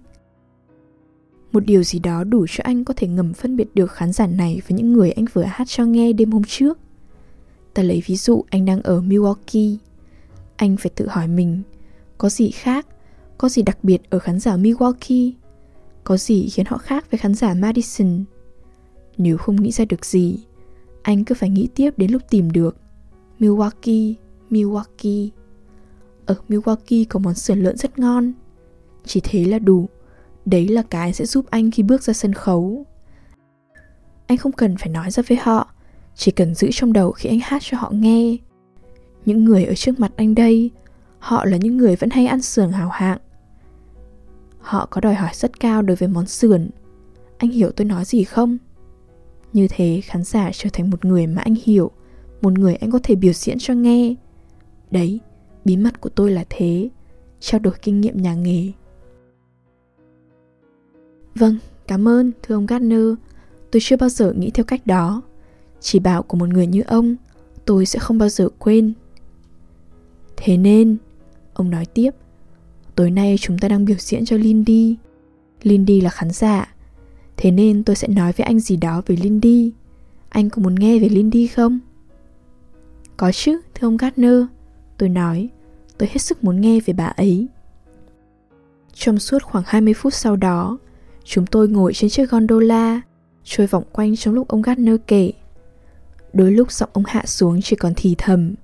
Speaker 1: một điều gì đó đủ cho anh có thể ngầm phân biệt được khán giả này với những người anh vừa hát cho nghe đêm hôm trước ta lấy ví dụ anh đang ở milwaukee anh phải tự hỏi mình có gì khác có gì đặc biệt ở khán giả Milwaukee? Có gì khiến họ khác với khán giả Madison? Nếu không nghĩ ra được gì, anh cứ phải nghĩ tiếp đến lúc tìm được. Milwaukee, Milwaukee. Ở Milwaukee có món sườn lợn rất ngon. Chỉ thế là đủ. Đấy là cái sẽ giúp anh khi bước ra sân khấu. Anh không cần phải nói ra với họ, chỉ cần giữ trong đầu khi anh hát cho họ nghe. Những người ở trước mặt anh đây, họ là những người vẫn hay ăn sườn hào hạng Họ có đòi hỏi rất cao đối với món sườn Anh hiểu tôi nói gì không? Như thế khán giả trở thành một người mà anh hiểu Một người anh có thể biểu diễn cho nghe Đấy, bí mật của tôi là thế. Trao đổi kinh nghiệm nhà nghề. Vâng, cảm ơn thưa ông Gardner. Tôi chưa bao giờ nghĩ theo cách đó. Chỉ bảo của một người như ông Tôi sẽ không bao giờ quên. Thế nên Ông nói tiếp Tối nay chúng ta đang biểu diễn cho Lindy. Lindy là khán giả. Thế nên tôi sẽ nói với anh gì đó về Lindy. Anh có muốn nghe về Lindy không? Có chứ, thưa ông Gardner. Tôi nói Tôi hết sức muốn nghe về bà ấy. Trong suốt khoảng 20 phút sau đó Chúng tôi ngồi trên chiếc gondola Trôi vòng quanh trong lúc ông Gardner kể. Đôi lúc giọng ông hạ xuống chỉ còn thì thầm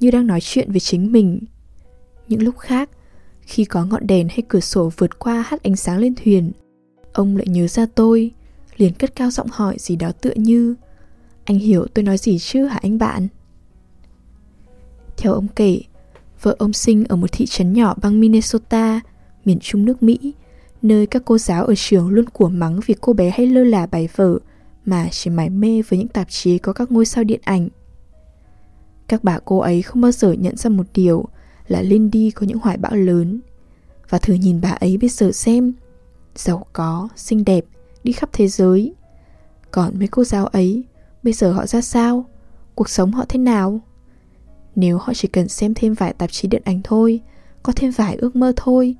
Speaker 1: Như đang nói chuyện với chính mình. Những lúc khác khi có ngọn đèn hay cửa sổ vượt qua hắt ánh sáng lên thuyền Ông lại nhớ ra tôi, liền cất cao giọng hỏi gì đó tựa như Anh hiểu tôi nói gì chứ hả anh bạn? Theo ông kể, vợ ông sinh ở một thị trấn nhỏ bang Minnesota, miền trung nước Mỹ, nơi các cô giáo ở trường luôn của mắng vì cô bé hay lơ là bài vở mà chỉ mải mê với những tạp chí có các ngôi sao điện ảnh. Các bà cô ấy không bao giờ nhận ra một điều là Lindy có những hoài bão lớn. Và thử nhìn bà ấy bây giờ xem, giàu có, xinh đẹp, đi khắp thế giới. Còn mấy cô giáo ấy, bây giờ họ ra sao? Cuộc sống họ thế nào? Nếu họ chỉ cần xem thêm vài tạp chí điện ảnh thôi, có thêm vài ước mơ thôi,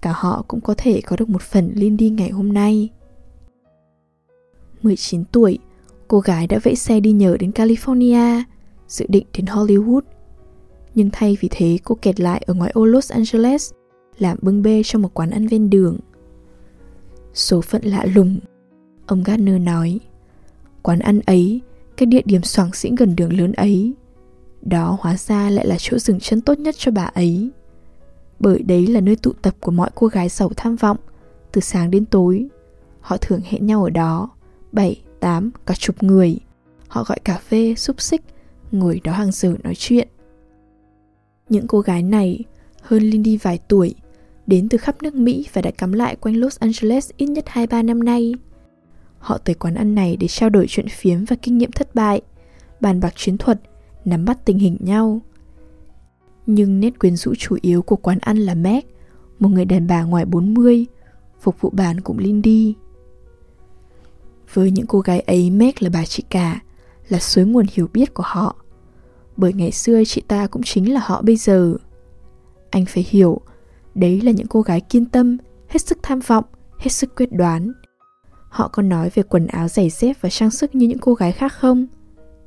Speaker 1: cả họ cũng có thể có được một phần Lindy ngày hôm nay. 19 tuổi, cô gái đã vẫy xe đi nhờ đến California, dự định đến Hollywood. Nhưng thay vì thế cô kẹt lại ở ngoại ô Los Angeles, làm bưng bê trong một quán ăn ven đường. Số phận lạ lùng, ông Gardner nói. Quán ăn ấy, cái địa điểm soảng xĩnh gần đường lớn ấy, đó hóa ra lại là chỗ dừng chân tốt nhất cho bà ấy. Bởi đấy là nơi tụ tập của mọi cô gái giàu tham vọng, từ sáng đến tối. Họ thường hẹn nhau ở đó, 7, 8, cả chục người. Họ gọi cà phê, xúc xích, ngồi đó hàng giờ nói chuyện. Những cô gái này, hơn Lindy vài tuổi, đến từ khắp nước Mỹ và đã cắm lại quanh Los Angeles ít nhất 2-3 năm nay. Họ tới quán ăn này để trao đổi chuyện phiếm và kinh nghiệm thất bại, bàn bạc chiến thuật, nắm bắt tình hình nhau. Nhưng nét quyến rũ chủ yếu của quán ăn là Meg, một người đàn bà ngoài 40, phục vụ bàn cũng Lindy. Với những cô gái ấy Meg là bà chị cả, là suối nguồn hiểu biết của họ. Bởi ngày xưa chị ta cũng chính là họ bây giờ. Anh phải hiểu, đấy là những cô gái kiên tâm, hết sức tham vọng, hết sức quyết đoán. Họ có nói về quần áo giày dép và trang sức như những cô gái khác không?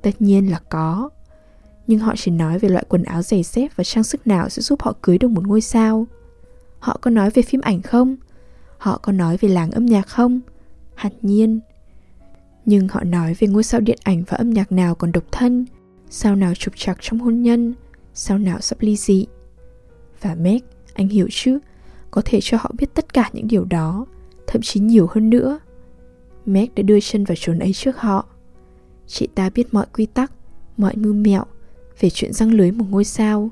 Speaker 1: Tất nhiên là có. Nhưng họ chỉ nói về loại quần áo giày dép và trang sức nào sẽ giúp họ cưới được một ngôi sao. Họ có nói về phim ảnh không? Họ có nói về làng âm nhạc không? Hẳn nhiên, nhưng họ nói về ngôi sao điện ảnh và âm nhạc nào còn độc thân, sao nào trục trặc trong hôn nhân, sao nào sắp ly dị. Và Meg, anh hiểu chứ, có thể cho họ biết tất cả những điều đó, thậm chí nhiều hơn nữa. Meg đã đưa chân vào chốn ấy trước họ. Chị ta biết mọi quy tắc, mọi mưu mẹo về chuyện răng lưới một ngôi sao.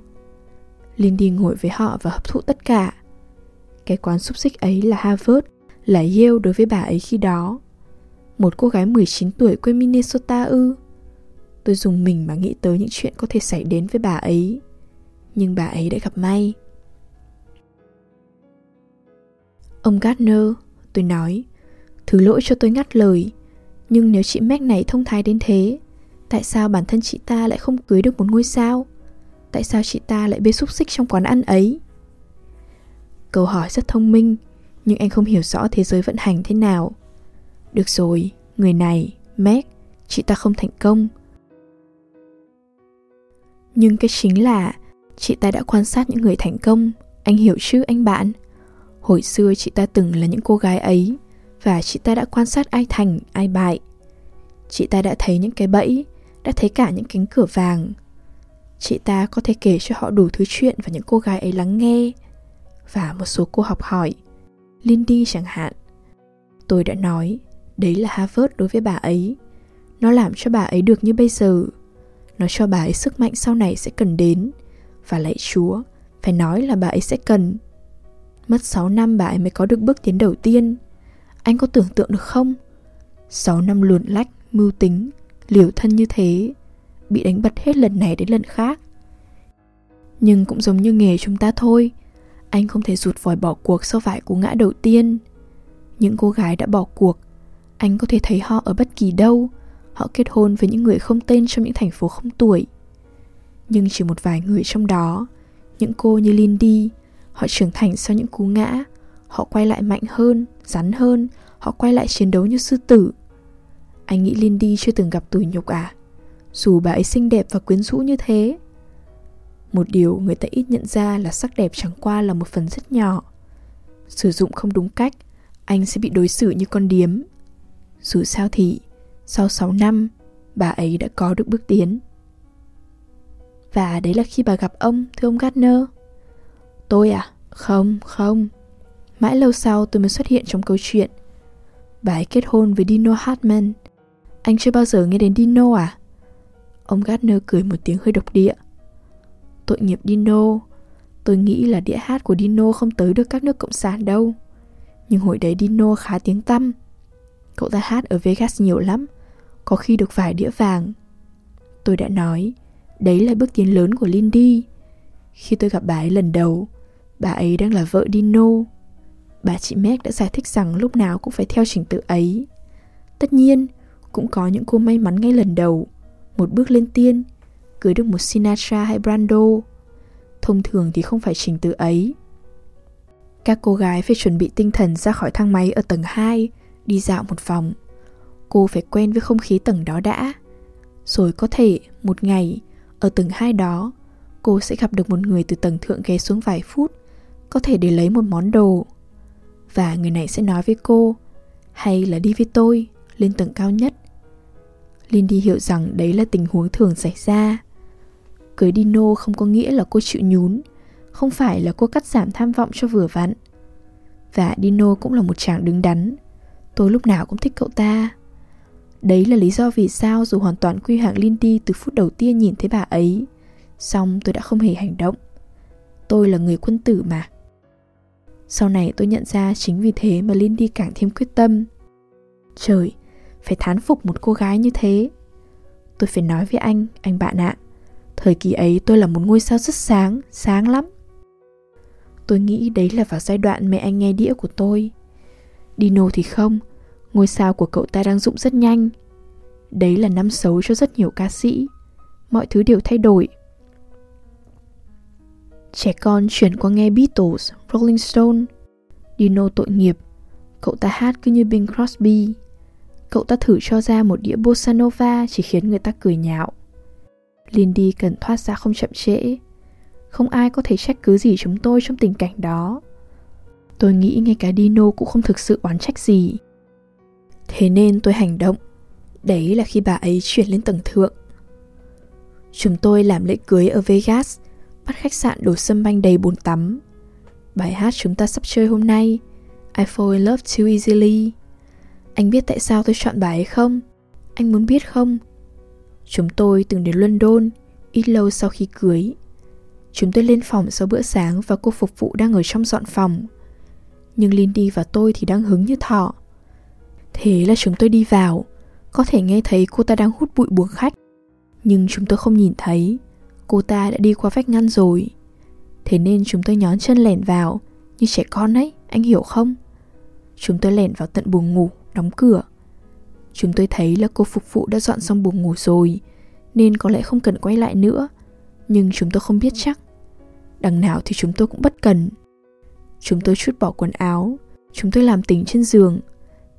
Speaker 1: Lindy ngồi với họ và hấp thụ tất cả. Cái quán xúc xích ấy là Harvard, là Yale đối với bà ấy khi đó. Một cô gái 19 tuổi quê Minnesota ư Tôi dùng mình mà nghĩ tới những chuyện có thể xảy đến với bà ấy Nhưng bà ấy đã gặp may Ông Gardner, tôi nói Thứ lỗi cho tôi ngắt lời Nhưng nếu chị Mac này thông thái đến thế Tại sao bản thân chị ta lại không cưới được một ngôi sao? Tại sao chị ta lại bê xúc xích trong quán ăn ấy? Câu hỏi rất thông minh Nhưng anh không hiểu rõ thế giới vận hành thế nào được rồi, người này, Meg, chị ta không thành công. Nhưng cái chính là chị ta đã quan sát những người thành công, anh hiểu chứ anh bạn? Hồi xưa chị ta từng là những cô gái ấy và chị ta đã quan sát ai thành, ai bại. Chị ta đã thấy những cái bẫy, đã thấy cả những cánh cửa vàng. Chị ta có thể kể cho họ đủ thứ chuyện và những cô gái ấy lắng nghe. Và một số cô học hỏi, Lindy chẳng hạn. Tôi đã nói, Đấy là Harvard đối với bà ấy. Nó làm cho bà ấy được như bây giờ. Nó cho bà ấy sức mạnh sau này sẽ cần đến. Và lạy Chúa Phải nói là bà ấy sẽ cần. Mất 6 năm bà ấy mới có được bước tiến đầu tiên. Anh có tưởng tượng được không? 6 năm luồn lách, mưu tính Liều thân như thế, Bị đánh bật hết lần này đến lần khác. Nhưng cũng giống như nghề chúng ta thôi, Anh không thể rụt vòi bỏ cuộc sau vài cú ngã đầu tiên. Những cô gái đã bỏ cuộc, anh có thể thấy họ ở bất kỳ đâu. Họ kết hôn với những người không tên trong những thành phố không tuổi. Nhưng chỉ một vài người trong đó, những cô như lindy, họ trưởng thành sau những cú ngã. Họ quay lại mạnh hơn, rắn hơn, họ quay lại chiến đấu như sư tử anh nghĩ lindy chưa từng gặp tủi nhục à dù bà ấy xinh đẹp và quyến rũ như thế một điều người ta ít nhận ra là sắc đẹp chẳng qua là một phần rất nhỏ sử dụng không đúng cách anh sẽ bị đối xử như con điếm dù sao thì, sau 6 năm, bà ấy đã có được bước tiến. Và đấy là khi bà gặp ông, thưa ông Gardner. Tôi à? Không, không. Mãi lâu sau tôi mới xuất hiện trong câu chuyện. Bà ấy kết hôn với Dino Hartman. Anh chưa bao giờ nghe đến Dino à? Ông Gardner cười một tiếng hơi độc địa. Tội nghiệp Dino. Tôi nghĩ là đĩa hát của Dino không tới được các nước cộng sản đâu. Nhưng hồi đấy Dino khá tiếng tăm. Cậu ta hát ở Vegas nhiều lắm, có khi được vài đĩa vàng. Tôi đã nói, đấy là bước tiến lớn của Lindy. Khi tôi gặp bà ấy lần đầu, bà ấy đang là vợ Dino. Bà chị Meg đã giải thích rằng lúc nào cũng phải theo trình tự ấy. Tất nhiên, cũng có những cô may mắn ngay lần đầu, một bước lên tiên, cưới được một Sinatra hay Brando. Thông thường thì không phải trình tự ấy. Các cô gái phải chuẩn bị tinh thần ra khỏi thang máy ở tầng 2, đi dạo một vòng. Cô phải quen với không khí tầng đó đã. Rồi có thể một ngày, ở tầng 2 đó, cô sẽ gặp được một người từ tầng thượng ghé xuống vài phút, có thể để lấy một món đồ. Và người này sẽ nói với cô, hay là đi với tôi, lên tầng cao nhất. Lindy hiểu rằng đấy là tình huống thường xảy ra. Cưới Dino không có nghĩa là cô chịu nhún, không phải là cô cắt giảm tham vọng cho vừa vặn. Và Dino cũng là một chàng đứng đắn. Tôi lúc nào cũng thích cậu ta. Đấy là lý do vì sao dù hoàn toàn quy hạng Lindy từ phút đầu tiên nhìn thấy bà ấy, xong tôi đã không hề hành động. Tôi là người quân tử mà. Sau này tôi nhận ra chính vì thế mà Lindy càng thêm quyết tâm. Trời, phải thán phục một cô gái như thế. Tôi phải nói với anh, anh bạn ạ. Thời kỳ ấy tôi là một ngôi sao rất sáng, sáng lắm. Tôi nghĩ đấy là vào giai đoạn mẹ anh nghe đĩa của tôi. Dino thì không, ngôi sao của cậu ta đang rụng rất nhanh. Đấy là năm xấu cho rất nhiều ca sĩ. Mọi thứ đều thay đổi. Trẻ con chuyển qua nghe Beatles, Rolling Stone. Dino tội nghiệp, cậu ta hát cứ như Bing Crosby. Cậu ta thử cho ra một đĩa bossa nova chỉ khiến người ta cười nhạo. Lindy cần thoát ra không chậm trễ. Không ai có thể trách cứ gì chúng tôi trong tình cảnh đó. Tôi nghĩ ngay cả Dino cũng không thực sự oán trách gì. Thế nên tôi hành động. Đấy là khi bà ấy chuyển lên tầng thượng. Chúng tôi làm lễ cưới ở Vegas, bắt khách sạn đổ sâm banh đầy bồn tắm. Bài hát chúng ta sắp chơi hôm nay, I Fall in Love Too Easily. Anh biết tại sao tôi chọn bài ấy không? Anh muốn biết không? Chúng tôi từng đến London, ít lâu sau khi cưới. Chúng tôi lên phòng sau bữa sáng và cô phục vụ đang ở trong dọn phòng. Nhưng Lindy và tôi thì đang hứng như thọ. Thế là chúng tôi đi vào, có thể nghe thấy cô ta đang hút bụi buồng khách. Nhưng chúng tôi không nhìn thấy, cô ta đã đi qua vách ngăn rồi. Thế nên chúng tôi nhón chân lẻn vào, như trẻ con ấy, anh hiểu không? Chúng tôi lẻn vào tận buồng ngủ, đóng cửa. Chúng tôi thấy là cô phục vụ đã dọn xong buồng ngủ rồi, nên có lẽ không cần quay lại nữa. Nhưng chúng tôi không biết chắc. Đằng nào thì chúng tôi cũng bất cần. Chúng tôi chút bỏ quần áo, chúng tôi làm tình trên giường.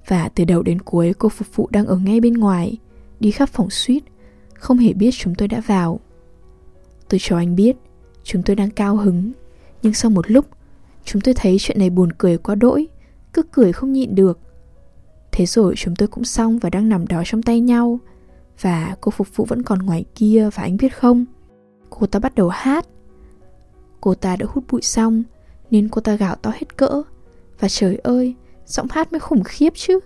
Speaker 1: Và từ đầu đến cuối cô phục vụ đang ở ngay bên ngoài, đi khắp phòng suite, không hề biết chúng tôi đã vào. Tôi cho anh biết, chúng tôi đang cao hứng, nhưng sau một lúc, chúng tôi thấy chuyện này buồn cười quá đỗi, cứ cười không nhịn được. Thế rồi chúng tôi cũng xong và đang nằm đó trong tay nhau. Và cô phục vụ vẫn còn ngoài kia và anh biết không? Cô ta bắt đầu hát. Cô ta đã hút bụi xong nên cô ta gào to hết cỡ. Và trời ơi, giọng hát mới khủng khiếp chứ.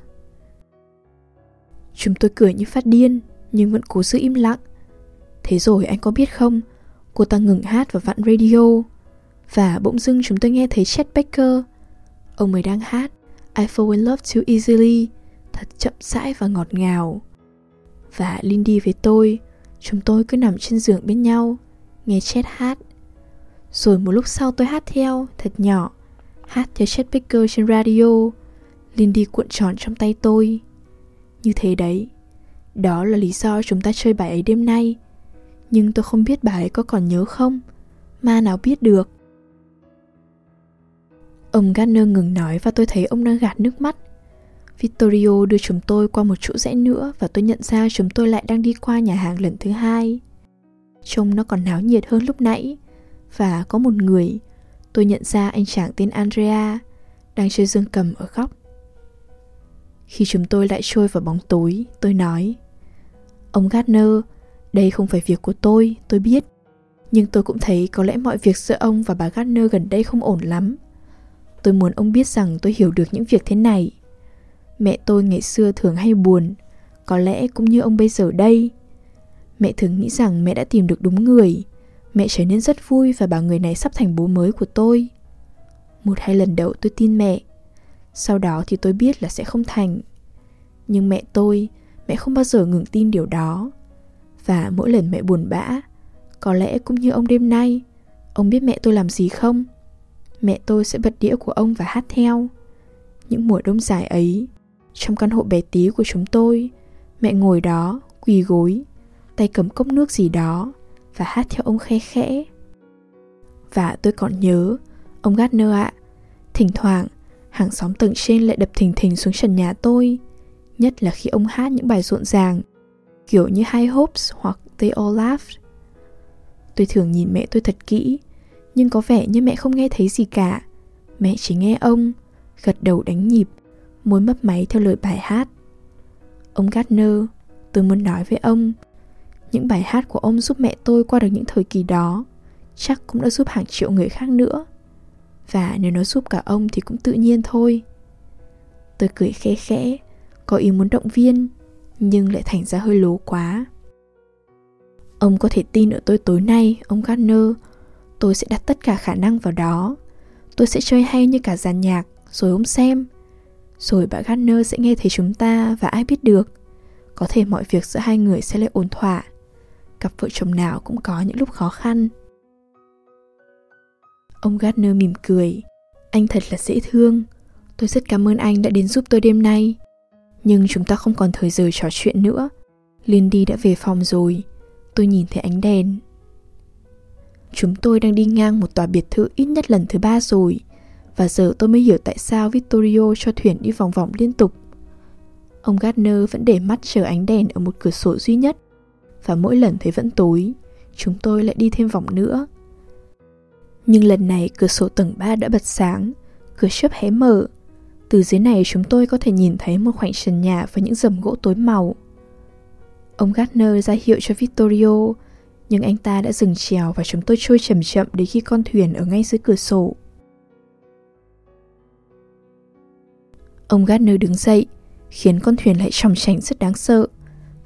Speaker 1: Chúng tôi cười như phát điên nhưng vẫn cố giữ im lặng. Thế rồi anh có biết không, cô ta ngừng hát và vặn radio. Và bỗng dưng chúng tôi nghe thấy Chet Baker. Ông ấy đang hát I fall in love too easily thật chậm rãi và ngọt ngào. Và Lindy với tôi, chúng tôi cứ nằm trên giường bên nhau, nghe Chet hát. Rồi một lúc sau tôi hát theo, thật nhỏ, hát theo Chet Baker trên radio. Lindy cuộn tròn trong tay tôi. Như thế đấy, đó là lý do chúng ta chơi bài ấy đêm nay. Nhưng tôi không biết bà ấy có còn nhớ không, ma nào biết được. Ông Gardner ngừng nói và tôi thấy ông đang gạt nước mắt. Vittorio đưa chúng tôi qua một chỗ rẽ nữa và tôi nhận ra chúng tôi lại đang đi qua nhà hàng lần thứ hai. Trông nó còn náo nhiệt hơn lúc nãy và có một người, tôi nhận ra anh chàng tên Andrea, đang chơi dương cầm ở góc. Khi chúng tôi lại trôi vào bóng tối, tôi nói Ông Gardner, đây không phải việc của tôi, tôi biết. Nhưng tôi cũng thấy có lẽ mọi việc giữa ông và bà Gardner gần đây không ổn lắm. Tôi muốn ông biết rằng tôi hiểu được những việc thế này Mẹ tôi ngày xưa thường hay buồn, có lẽ cũng như ông bây giờ đây. Mẹ thường nghĩ rằng mẹ đã tìm được đúng người. Mẹ trở nên rất vui và bảo người này sắp thành bố mới của tôi. Một hai lần đầu tôi tin mẹ. Sau đó thì tôi biết là sẽ không thành. Nhưng mẹ tôi, mẹ không bao giờ ngừng tin điều đó. Và mỗi lần mẹ buồn bã, có lẽ cũng như ông đêm nay, ông biết mẹ tôi làm gì không? Mẹ tôi sẽ bật đĩa của ông và hát theo. Những mùa đông dài ấy, trong căn hộ bé tí của chúng tôi, mẹ ngồi đó, quỳ gối, tay cầm cốc nước gì đó và hát theo ông khe khẽ. Và tôi còn nhớ, ông Gardner ạ, thỉnh thoảng hàng xóm tầng trên lại đập thình thình xuống trần nhà tôi, nhất là khi ông hát những bài rộn ràng, kiểu như High Hopes hoặc They All Laughed. Tôi thường nhìn mẹ tôi thật kỹ, nhưng có vẻ như mẹ không nghe thấy gì cả. Mẹ chỉ nghe ông, gật đầu đánh nhịp, môi mấp máy theo lời bài hát. Ông Gardner, tôi muốn nói với ông, những bài hát của ông giúp mẹ tôi qua được những thời kỳ đó, chắc cũng đã giúp hàng triệu người khác nữa. Và nếu nó giúp cả ông thì cũng tự nhiên thôi. Tôi cười khẽ khẽ, có ý muốn động viên, nhưng lại thành ra hơi lố quá. Ông có thể tin ở tôi tối nay, ông Gardner, tôi sẽ đặt tất cả khả năng vào đó. Tôi sẽ chơi hay như cả dàn nhạc, rồi ông xem. Rồi bà Gardner sẽ nghe thấy chúng ta và ai biết được. Có thể mọi việc giữa hai người sẽ lại ổn thỏa. Cặp vợ chồng nào cũng có những lúc khó khăn. Ông Gardner mỉm cười. Anh thật là dễ thương. Tôi rất cảm ơn anh đã đến giúp tôi đêm nay. Nhưng chúng ta không còn thời giờ trò chuyện nữa. Lindy đã về phòng rồi. Tôi nhìn thấy ánh đèn. Chúng tôi đang đi ngang một tòa biệt thự ít nhất lần thứ ba rồi. Và giờ tôi mới hiểu tại sao Vittorio cho thuyền đi vòng vòng liên tục. Ông Gardner vẫn để mắt chờ ánh đèn ở một cửa sổ duy nhất. Và mỗi lần thấy vẫn tối, chúng tôi lại đi thêm vòng nữa. Nhưng lần này cửa sổ tầng 3 đã bật sáng, cửa chớp hé mở. Từ dưới này chúng tôi có thể nhìn thấy một khoảng trần nhà với những rầm gỗ tối màu. Ông Gardner ra hiệu cho Vittorio, nhưng anh ta đã dừng trèo và chúng tôi trôi chậm chậm đến khi con thuyền ở ngay dưới cửa sổ. Ông Gardner đứng dậy, khiến con thuyền lại tròng trành rất đáng sợ,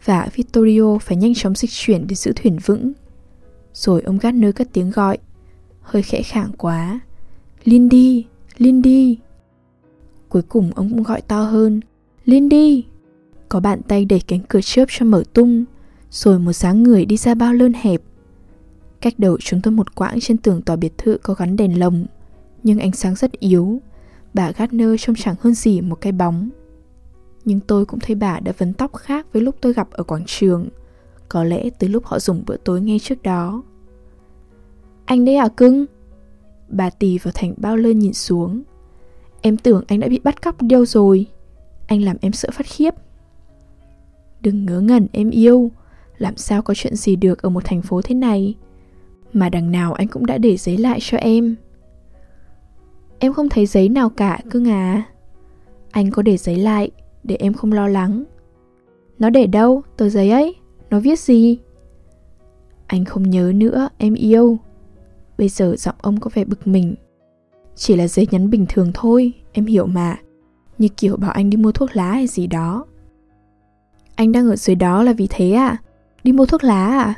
Speaker 1: và Vittorio phải nhanh chóng dịch chuyển để giữ thuyền vững. Rồi ông Gardner cất tiếng gọi, hơi khẽ khàng quá. Lindy, Lindy. Cuối cùng ông cũng gọi to hơn, Lindy. Có bàn tay đẩy cánh cửa chớp cho mở tung, rồi một sáng người đi ra bao lơn hẹp. Cách đầu chúng tôi một quãng trên tường tòa biệt thự có gắn đèn lồng, nhưng ánh sáng rất yếu. Bà Gardner trông chẳng hơn gì một cái bóng. Nhưng tôi cũng thấy bà đã vấn tóc khác với lúc tôi gặp ở quảng trường. Có lẽ từ lúc họ dùng bữa tối ngay trước đó. Anh đấy à cưng? Bà tì vào thành bao lơn nhìn xuống. Em tưởng anh đã bị bắt cóc đâu rồi. Anh làm em sợ phát khiếp. Đừng ngớ ngẩn em yêu. Làm sao có chuyện gì được ở một thành phố thế này? Mà đằng nào anh cũng đã để giấy lại cho em. Em không thấy giấy nào cả cưng à. Anh có để giấy lại để em không lo lắng. Nó để đâu, tờ giấy ấy? Nó viết gì? Anh không nhớ nữa, em yêu. Bây giờ giọng ông có vẻ bực mình Chỉ là giấy nhắn bình thường thôi Em hiểu mà Như kiểu bảo anh đi mua thuốc lá hay gì đó Anh đang ở dưới đó là vì thế à Đi mua thuốc lá à?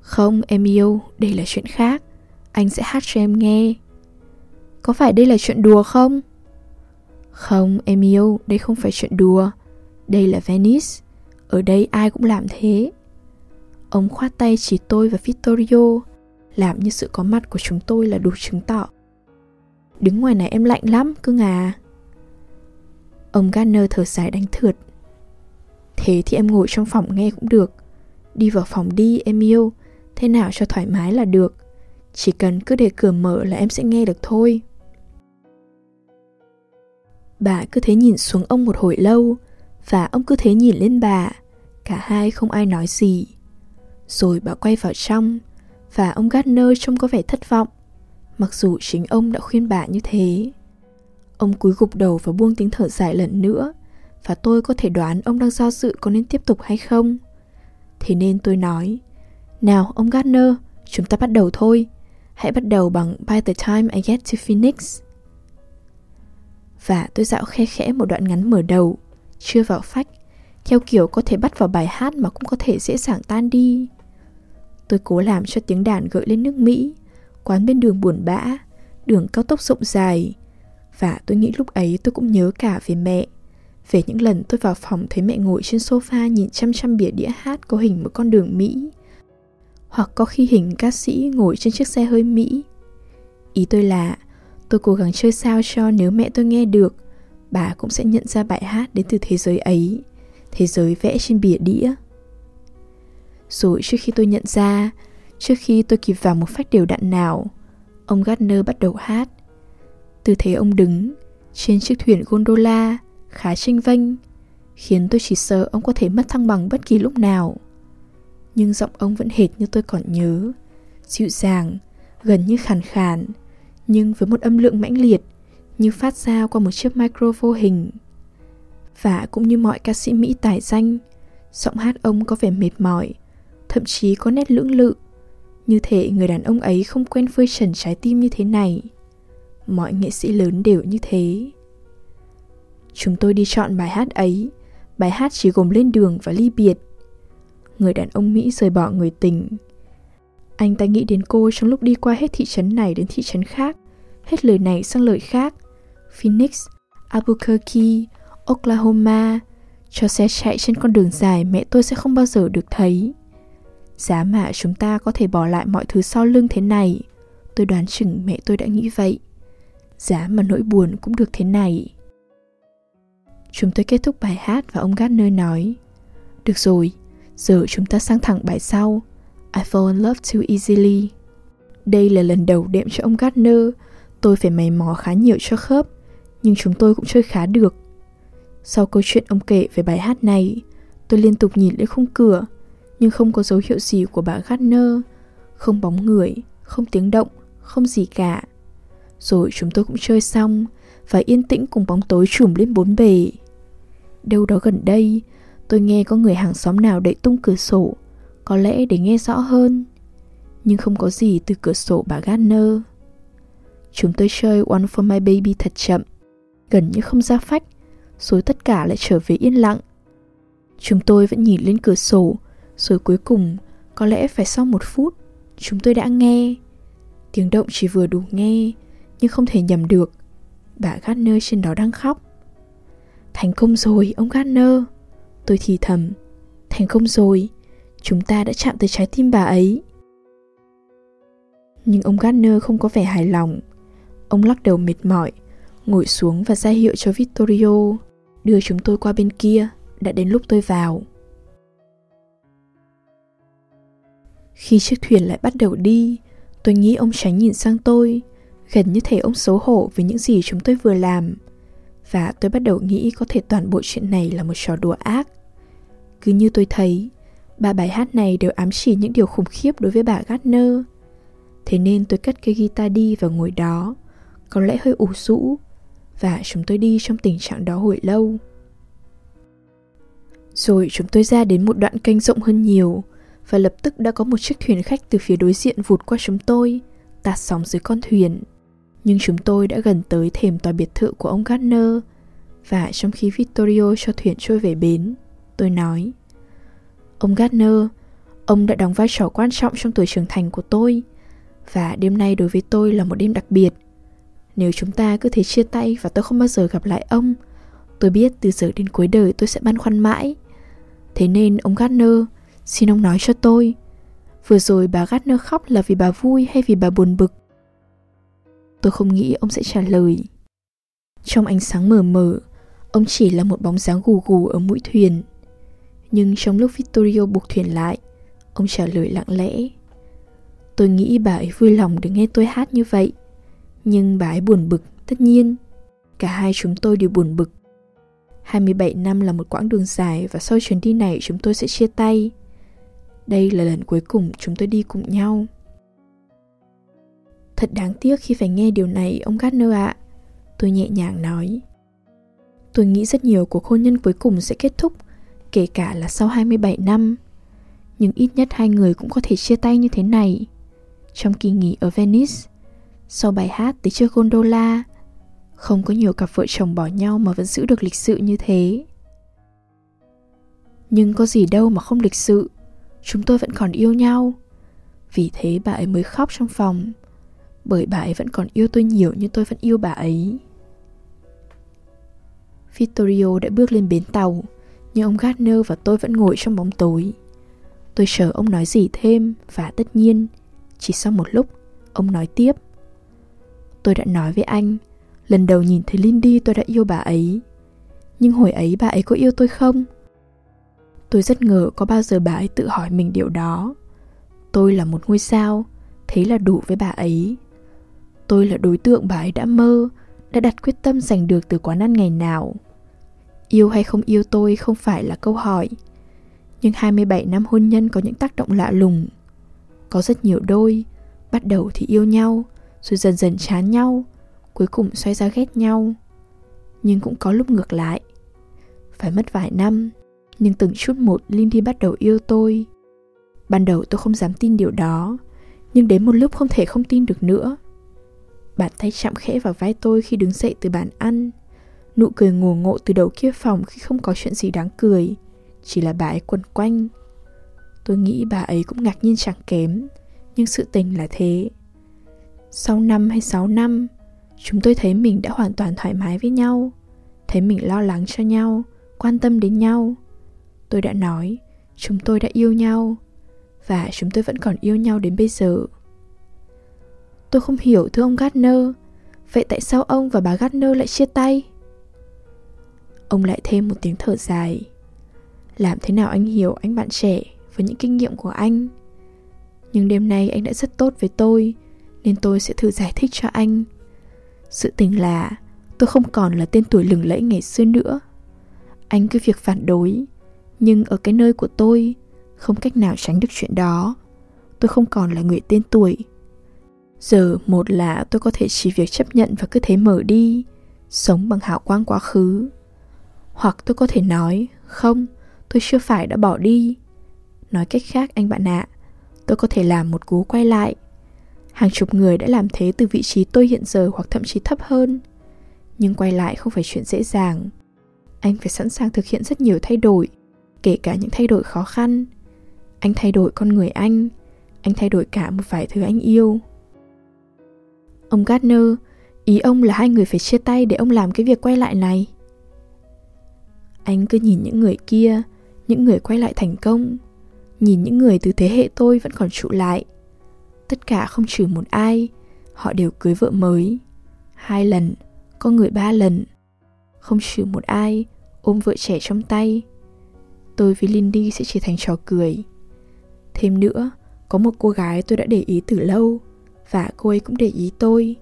Speaker 1: Không, em yêu. Đây là chuyện khác. Anh sẽ hát cho em nghe. Có phải đây là chuyện đùa không? Không, em yêu. Đây không phải chuyện đùa. Đây là Venice. Ở đây ai cũng làm thế. Ông khoát tay chỉ tôi và Vittorio. Làm như sự có mặt của chúng tôi là đủ chứng tỏ. Đứng ngoài này em lạnh lắm, cưng à. Ông Garner thở dài đánh thượt thế thì em ngồi trong phòng nghe cũng được. Đi vào phòng đi em yêu. Thế nào cho thoải mái là được. Chỉ cần cứ để cửa mở là em sẽ nghe được thôi. Bà cứ thế nhìn xuống ông một hồi lâu và ông cứ thế nhìn lên bà. Cả hai không ai nói gì. Rồi bà quay vào trong và ông Gardner trông có vẻ thất vọng, mặc dù chính ông đã khuyên bà như thế. Ông cúi gục đầu và buông tiếng thở dài lần nữa, và tôi có thể đoán ông đang do dự có nên tiếp tục hay không. Thế nên tôi nói, nào ông Gardner, chúng ta bắt đầu thôi. Hãy bắt đầu bằng By the time I get to Phoenix. Và tôi dạo khe khẽ một đoạn ngắn mở đầu, chưa vào phách, theo kiểu có thể bắt vào bài hát mà cũng có thể dễ dàng tan đi. Tôi cố làm cho tiếng đàn gợi lên nước Mỹ, quán bên đường buồn bã, đường cao tốc rộng dài. Và tôi nghĩ lúc ấy tôi cũng nhớ cả về mẹ, về những lần tôi vào phòng thấy mẹ ngồi trên sofa nhìn chăm chăm bìa đĩa hát có hình một con đường Mỹ. Hoặc có khi hình ca sĩ ngồi trên chiếc xe hơi Mỹ. Ý tôi là tôi cố gắng chơi sao cho nếu mẹ tôi nghe được, bà cũng sẽ nhận ra bài hát đến từ thế giới ấy, thế giới vẽ trên bìa đĩa. Rồi trước khi tôi nhận ra, trước khi tôi kịp vào một phách điều đặn nào, ông Gardner bắt đầu hát. Tư thế ông đứng trên chiếc thuyền gondola khá tranh vênh, khiến tôi chỉ sợ ông có thể mất thăng bằng bất kỳ lúc nào. Nhưng giọng ông vẫn hệt như tôi còn nhớ, dịu dàng, gần như khàn khàn, nhưng với một âm lượng mãnh liệt như phát ra qua một chiếc micro vô hình. Và cũng như mọi ca sĩ Mỹ tài danh, giọng hát ông có vẻ mệt mỏi, thậm chí có nét lưỡng lự, như thể người đàn ông ấy không quen phơi trần trái tim như thế này. Mọi nghệ sĩ lớn đều như thế. Chúng tôi đi chọn bài hát ấy, bài hát chỉ gồm lên đường và ly biệt. Người đàn ông Mỹ rời bỏ người tình. Anh ta nghĩ đến cô trong lúc đi qua hết thị trấn này đến thị trấn khác, hết lời này sang lời khác. Phoenix, Albuquerque, Oklahoma, cho xe chạy trên con đường dài mẹ tôi sẽ không bao giờ được thấy. Giá mà chúng ta có thể bỏ lại mọi thứ sau lưng thế này, tôi đoán chừng mẹ tôi đã nghĩ vậy. Giá mà nỗi buồn cũng được thế này. Chúng tôi kết thúc bài hát và ông Gardner nói Được rồi, giờ chúng ta sang thẳng bài sau. I fall in love too easily. Đây là lần đầu đệm cho ông Gardner. Tôi phải mày mò khá nhiều cho khớp Nhưng chúng tôi cũng chơi khá được. Sau câu chuyện ông kể về bài hát này Tôi liên tục nhìn lên khung cửa Nhưng không có dấu hiệu gì của bà Gardner. Không bóng người, không tiếng động, không gì cả. Rồi chúng tôi cũng chơi xong Và yên tĩnh cùng bóng tối trùm lên bốn bề. Đâu đó gần đây, tôi nghe có người hàng xóm nào đậy tung cửa sổ, có lẽ để nghe rõ hơn. Nhưng không có gì từ cửa sổ bà Gardner. Chúng tôi chơi One for my baby thật chậm, gần như không ra phách, rồi tất cả lại trở về yên lặng. Chúng tôi vẫn nhìn lên cửa sổ, rồi cuối cùng, có lẽ phải sau một phút, chúng tôi đã nghe. Tiếng động chỉ vừa đủ nghe, nhưng không thể nhầm được. Bà Gardner trên đó đang khóc. Thành công rồi, ông Gardner. Tôi thì thầm. Thành công rồi, chúng ta đã chạm tới trái tim bà ấy. Nhưng ông Gardner không có vẻ hài lòng. Ông lắc đầu mệt mỏi, ngồi xuống và ra hiệu cho Vittorio đưa chúng tôi qua bên kia, đã đến lúc tôi vào. Khi chiếc thuyền lại bắt đầu đi, tôi nghĩ ông tránh nhìn sang tôi, gần như thể ông xấu hổ với những gì chúng tôi vừa làm và tôi bắt đầu nghĩ có thể toàn bộ chuyện này là một trò đùa ác. Cứ như tôi thấy, ba bài hát này đều ám chỉ những điều khủng khiếp đối với bà Gardner. Thế nên tôi cất cây guitar đi và ngồi đó, có lẽ hơi ủ rũ, và chúng tôi đi trong tình trạng đó hồi lâu. Rồi chúng tôi ra đến một đoạn kênh rộng hơn nhiều, và lập tức đã có một chiếc thuyền khách từ phía đối diện vụt qua chúng tôi, tạt sóng dưới con thuyền. Nhưng chúng tôi đã gần tới thềm tòa biệt thự của ông Gardner Và trong khi Vittorio cho thuyền trôi về bến Tôi nói Ông Gardner, ông đã đóng vai trò quan trọng trong tuổi trưởng thành của tôi Và đêm nay đối với tôi là một đêm đặc biệt. Nếu chúng ta cứ thế chia tay và tôi không bao giờ gặp lại ông Tôi biết từ giờ đến cuối đời tôi sẽ băn khoăn mãi. Thế nên ông Gardner, xin ông nói cho tôi Vừa rồi bà Gardner khóc là vì bà vui hay vì bà buồn bực? Tôi không nghĩ ông sẽ trả lời. Trong ánh sáng mờ mờ Ông chỉ là một bóng dáng gù gù ở mũi thuyền. Nhưng trong lúc vittorio buộc thuyền lại Ông trả lời lặng lẽ. Tôi nghĩ bà ấy vui lòng được nghe tôi hát như vậy Nhưng bà ấy buồn bực, tất nhiên. Cả hai chúng tôi đều buồn bực. 27 năm là một quãng đường dài Và sau chuyến đi này chúng tôi sẽ chia tay. Đây là lần cuối cùng chúng tôi đi cùng nhau. Thật đáng tiếc khi phải nghe điều này ông Gardner ạ. Tôi nhẹ nhàng nói. Tôi nghĩ rất nhiều cuộc hôn nhân cuối cùng sẽ kết thúc, kể cả là sau 27 năm. Nhưng ít nhất hai người cũng có thể chia tay như thế này. Trong kỳ nghỉ ở Venice, sau bài hát tới chơi gondola, Không có nhiều cặp vợ chồng bỏ nhau mà vẫn giữ được lịch sự như thế. Nhưng có gì đâu mà không lịch sự, chúng tôi vẫn còn yêu nhau. Vì thế bà ấy mới khóc trong phòng, bởi bà ấy vẫn còn yêu tôi nhiều như tôi vẫn yêu bà ấy. Vittorio đã bước lên bến tàu, nhưng ông Gardner và tôi vẫn ngồi trong bóng tối. Tôi chờ ông nói gì thêm và tất nhiên, chỉ sau một lúc, ông nói tiếp. Tôi đã nói với anh, lần đầu nhìn thấy Lindy tôi đã yêu bà ấy. Nhưng hồi ấy bà ấy có yêu tôi không? Tôi rất ngờ có bao giờ bà ấy tự hỏi mình điều đó. Tôi là một ngôi sao, thế là đủ với bà ấy. Tôi là đối tượng bà ấy đã mơ, đã đặt quyết tâm giành được từ quán ăn ngày nào. Yêu hay không yêu tôi không phải là câu hỏi, nhưng 27 năm hôn nhân có những tác động lạ lùng. Có rất nhiều đôi, bắt đầu thì yêu nhau, rồi dần dần chán nhau, cuối cùng xoay ra ghét nhau. Nhưng cũng có lúc ngược lại. Phải mất vài năm, nhưng từng chút một Lindy bắt đầu yêu tôi. Ban đầu tôi không dám tin điều đó, nhưng đến một lúc không thể không tin được nữa. Bàn tay chạm khẽ vào vai tôi khi đứng dậy từ bàn ăn. Nụ cười ngùa ngộ từ đầu kia phòng khi không có chuyện gì đáng cười. Chỉ là bà ấy quần quanh. Tôi nghĩ bà ấy cũng ngạc nhiên chẳng kém, nhưng sự tình là thế. Sau năm hay sáu năm, chúng tôi thấy mình đã hoàn toàn thoải mái với nhau, thấy mình lo lắng cho nhau, quan tâm đến nhau. Tôi đã nói, chúng tôi đã yêu nhau, và chúng tôi vẫn còn yêu nhau đến bây giờ. Tôi không hiểu thưa ông Gardner, vậy tại sao ông và bà Gardner lại chia tay? Ông lại thêm một tiếng thở dài. Làm thế nào anh hiểu anh bạn trẻ với những kinh nghiệm của anh? Nhưng đêm nay anh đã rất tốt với tôi, nên tôi sẽ thử giải thích cho anh. Sự tình là tôi không còn là tên tuổi lừng lẫy ngày xưa nữa. Anh cứ việc phản đối, nhưng ở cái nơi của tôi, không cách nào tránh được chuyện đó. Tôi không còn là người tên tuổi. Giờ một là tôi có thể chỉ việc chấp nhận và cứ thế mở đi, sống bằng hào quang quá khứ. Hoặc tôi có thể nói, không, tôi chưa phải đã bỏ đi. Nói cách khác anh bạn ạ, tôi có thể làm một cú quay lại. Hàng chục người đã làm thế từ vị trí tôi hiện giờ hoặc thậm chí thấp hơn. Nhưng quay lại không phải chuyện dễ dàng. Anh phải sẵn sàng thực hiện rất nhiều thay đổi, kể cả những thay đổi khó khăn. Anh thay đổi con người anh, anh thay đổi cả một vài thứ anh yêu. Ông Gardner, ý ông là hai người phải chia tay để ông làm cái việc quay lại này. Anh cứ nhìn những người kia, những người quay lại thành công, nhìn những người từ thế hệ tôi vẫn còn trụ lại. Tất cả không trừ một ai, họ đều cưới vợ mới. Hai lần, có người ba lần. Không trừ một ai, ôm vợ trẻ trong tay. Tôi với Lindy sẽ chỉ thành trò cười. Thêm nữa, có một cô gái tôi đã để ý từ lâu, và cô ấy cũng để ý tôi.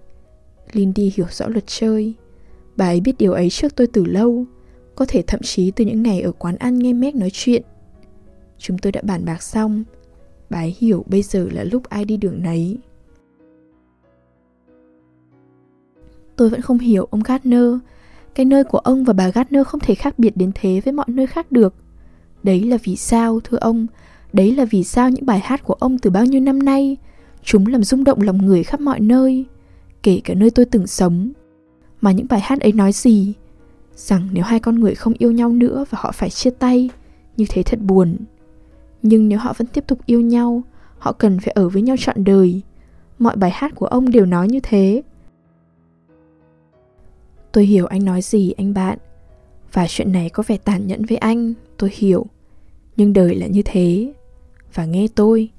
Speaker 1: Lindy hiểu rõ luật chơi. Bà ấy biết điều ấy trước tôi từ lâu, có thể thậm chí từ những ngày ở quán ăn nghe mép nói chuyện. Chúng tôi đã bàn bạc xong, bà ấy hiểu bây giờ là lúc ai đi đường nấy. Tôi vẫn không hiểu ông Gardner, cái nơi của ông và bà Gardner không thể khác biệt đến thế với mọi nơi khác được. Đấy là vì sao, thưa ông, đấy là vì sao những bài hát của ông từ bao nhiêu năm nay, chúng làm rung động lòng người khắp mọi nơi, kể cả nơi tôi từng sống. Mà những bài hát ấy nói gì? rằng nếu hai con người không yêu nhau nữa và họ phải chia tay, như thế thật buồn. Nhưng nếu họ vẫn tiếp tục yêu nhau, họ cần phải ở với nhau trọn đời. Mọi bài hát của ông đều nói như thế. Tôi hiểu anh nói gì anh bạn, và chuyện này có vẻ tàn nhẫn với anh, tôi hiểu. Nhưng đời là như thế. Và nghe tôi,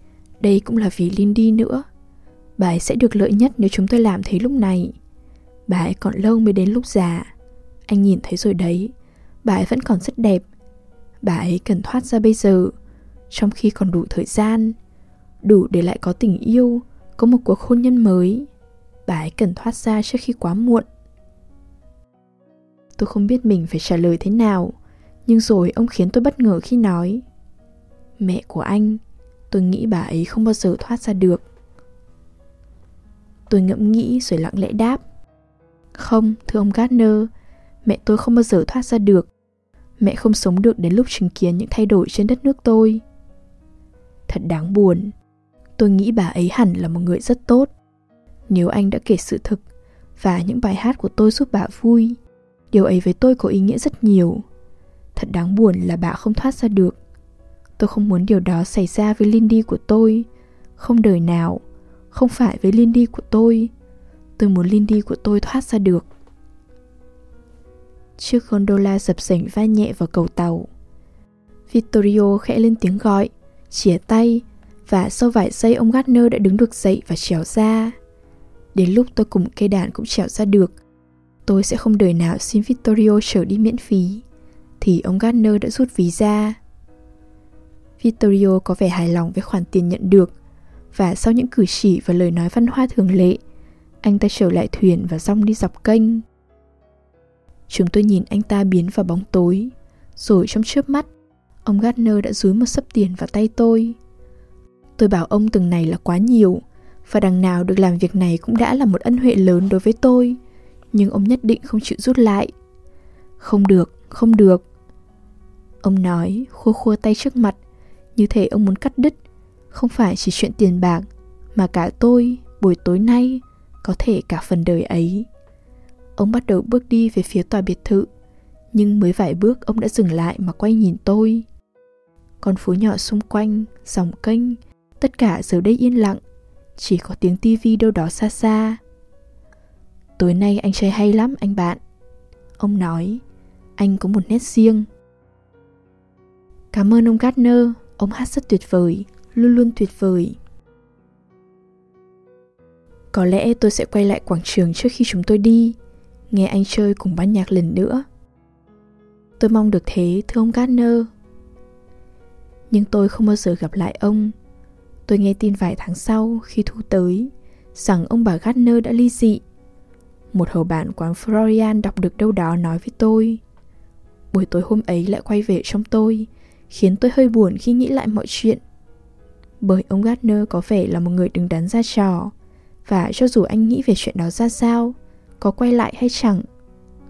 Speaker 1: đây cũng là vì Lindy nữa. Bà ấy sẽ được lợi nhất nếu chúng tôi làm thế lúc này. Bà ấy còn lâu mới đến lúc già. Anh nhìn thấy rồi đấy. Bà ấy vẫn còn rất đẹp. Bà ấy cần thoát ra bây giờ, Trong khi còn đủ thời gian, Đủ để lại có tình yêu, Có một cuộc hôn nhân mới. Bà ấy cần thoát ra trước khi quá muộn. Tôi không biết mình phải trả lời thế nào, Nhưng rồi ông khiến tôi bất ngờ khi nói, Mẹ của anh Tôi nghĩ bà ấy không bao giờ thoát ra được Tôi ngẫm nghĩ rồi lặng lẽ đáp Không, thưa ông Gardner mẹ tôi không bao giờ thoát ra được. Mẹ không sống được đến lúc chứng kiến những thay đổi trên đất nước tôi. Thật đáng buồn. Tôi nghĩ bà ấy hẳn là một người rất tốt. Nếu anh đã kể sự thực, và những bài hát của tôi giúp bà vui. Điều ấy với tôi có ý nghĩa rất nhiều. Thật đáng buồn là bà không thoát ra được. Tôi không muốn điều đó xảy ra với Lindy của tôi. Không đời nào. Không phải với Lindy của tôi. Tôi muốn Lindy của tôi thoát ra được. Chiếc gondola dập sảnh va nhẹ vào cầu tàu. Vittorio khẽ lên tiếng gọi, chìa tay, và sau vài giây ông Gardner đã đứng được dậy và trèo ra. Đến lúc tôi cùng cây đàn cũng trèo ra được, tôi sẽ không đời nào xin Vittorio trở đi miễn phí, thì ông Gardner đã rút ví ra. Vittorio có vẻ hài lòng với khoản tiền nhận được, và sau những cử chỉ và lời nói văn hoa thường lệ, anh ta trở lại thuyền và rong đi dọc kênh. Chúng tôi nhìn anh ta biến vào bóng tối, rồi trong chớp mắt, ông Gardner đã dúi một sấp tiền vào tay tôi. Tôi bảo ông từng này là quá nhiều, và đằng nào được làm việc này cũng đã là một ân huệ lớn đối với tôi, nhưng ông nhất định không chịu rút lại. Không được, không được. Ông nói, khua khua tay trước mặt, như thể ông muốn cắt đứt, không phải chỉ chuyện tiền bạc, mà cả tôi, buổi tối nay, có thể cả phần đời ấy. Ông bắt đầu bước đi về phía tòa biệt thự, nhưng mới vài bước ông đã dừng lại mà quay nhìn tôi. Con phố nhỏ xung quanh, dòng kênh, tất cả giờ đây yên lặng, chỉ có tiếng tivi đâu đó xa xa. Tối nay anh chơi hay lắm anh bạn. Ông nói, anh có một nét riêng. Cảm ơn ông Gardner, ông hát rất tuyệt vời, luôn luôn tuyệt vời. Có lẽ tôi sẽ quay lại quảng trường trước khi chúng tôi đi, nghe anh chơi cùng ban nhạc lần nữa. Tôi mong được thế, thưa ông Gardner. Nhưng tôi không bao giờ gặp lại ông. Tôi nghe tin vài tháng sau khi thu tới rằng ông bà Gardner đã ly dị. Một hầu bạn quán Florian đọc được đâu đó nói với tôi. Buổi tối hôm ấy lại quay về trong tôi, khiến tôi hơi buồn khi nghĩ lại mọi chuyện. Bởi ông Gardner có vẻ là một người đứng đắn ra trò, và cho dù anh nghĩ về chuyện đó ra sao, có quay lại hay chẳng,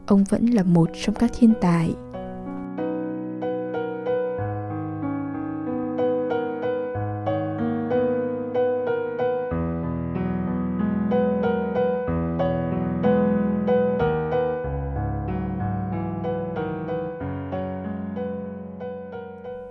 Speaker 1: ông vẫn là một trong các thiên tài.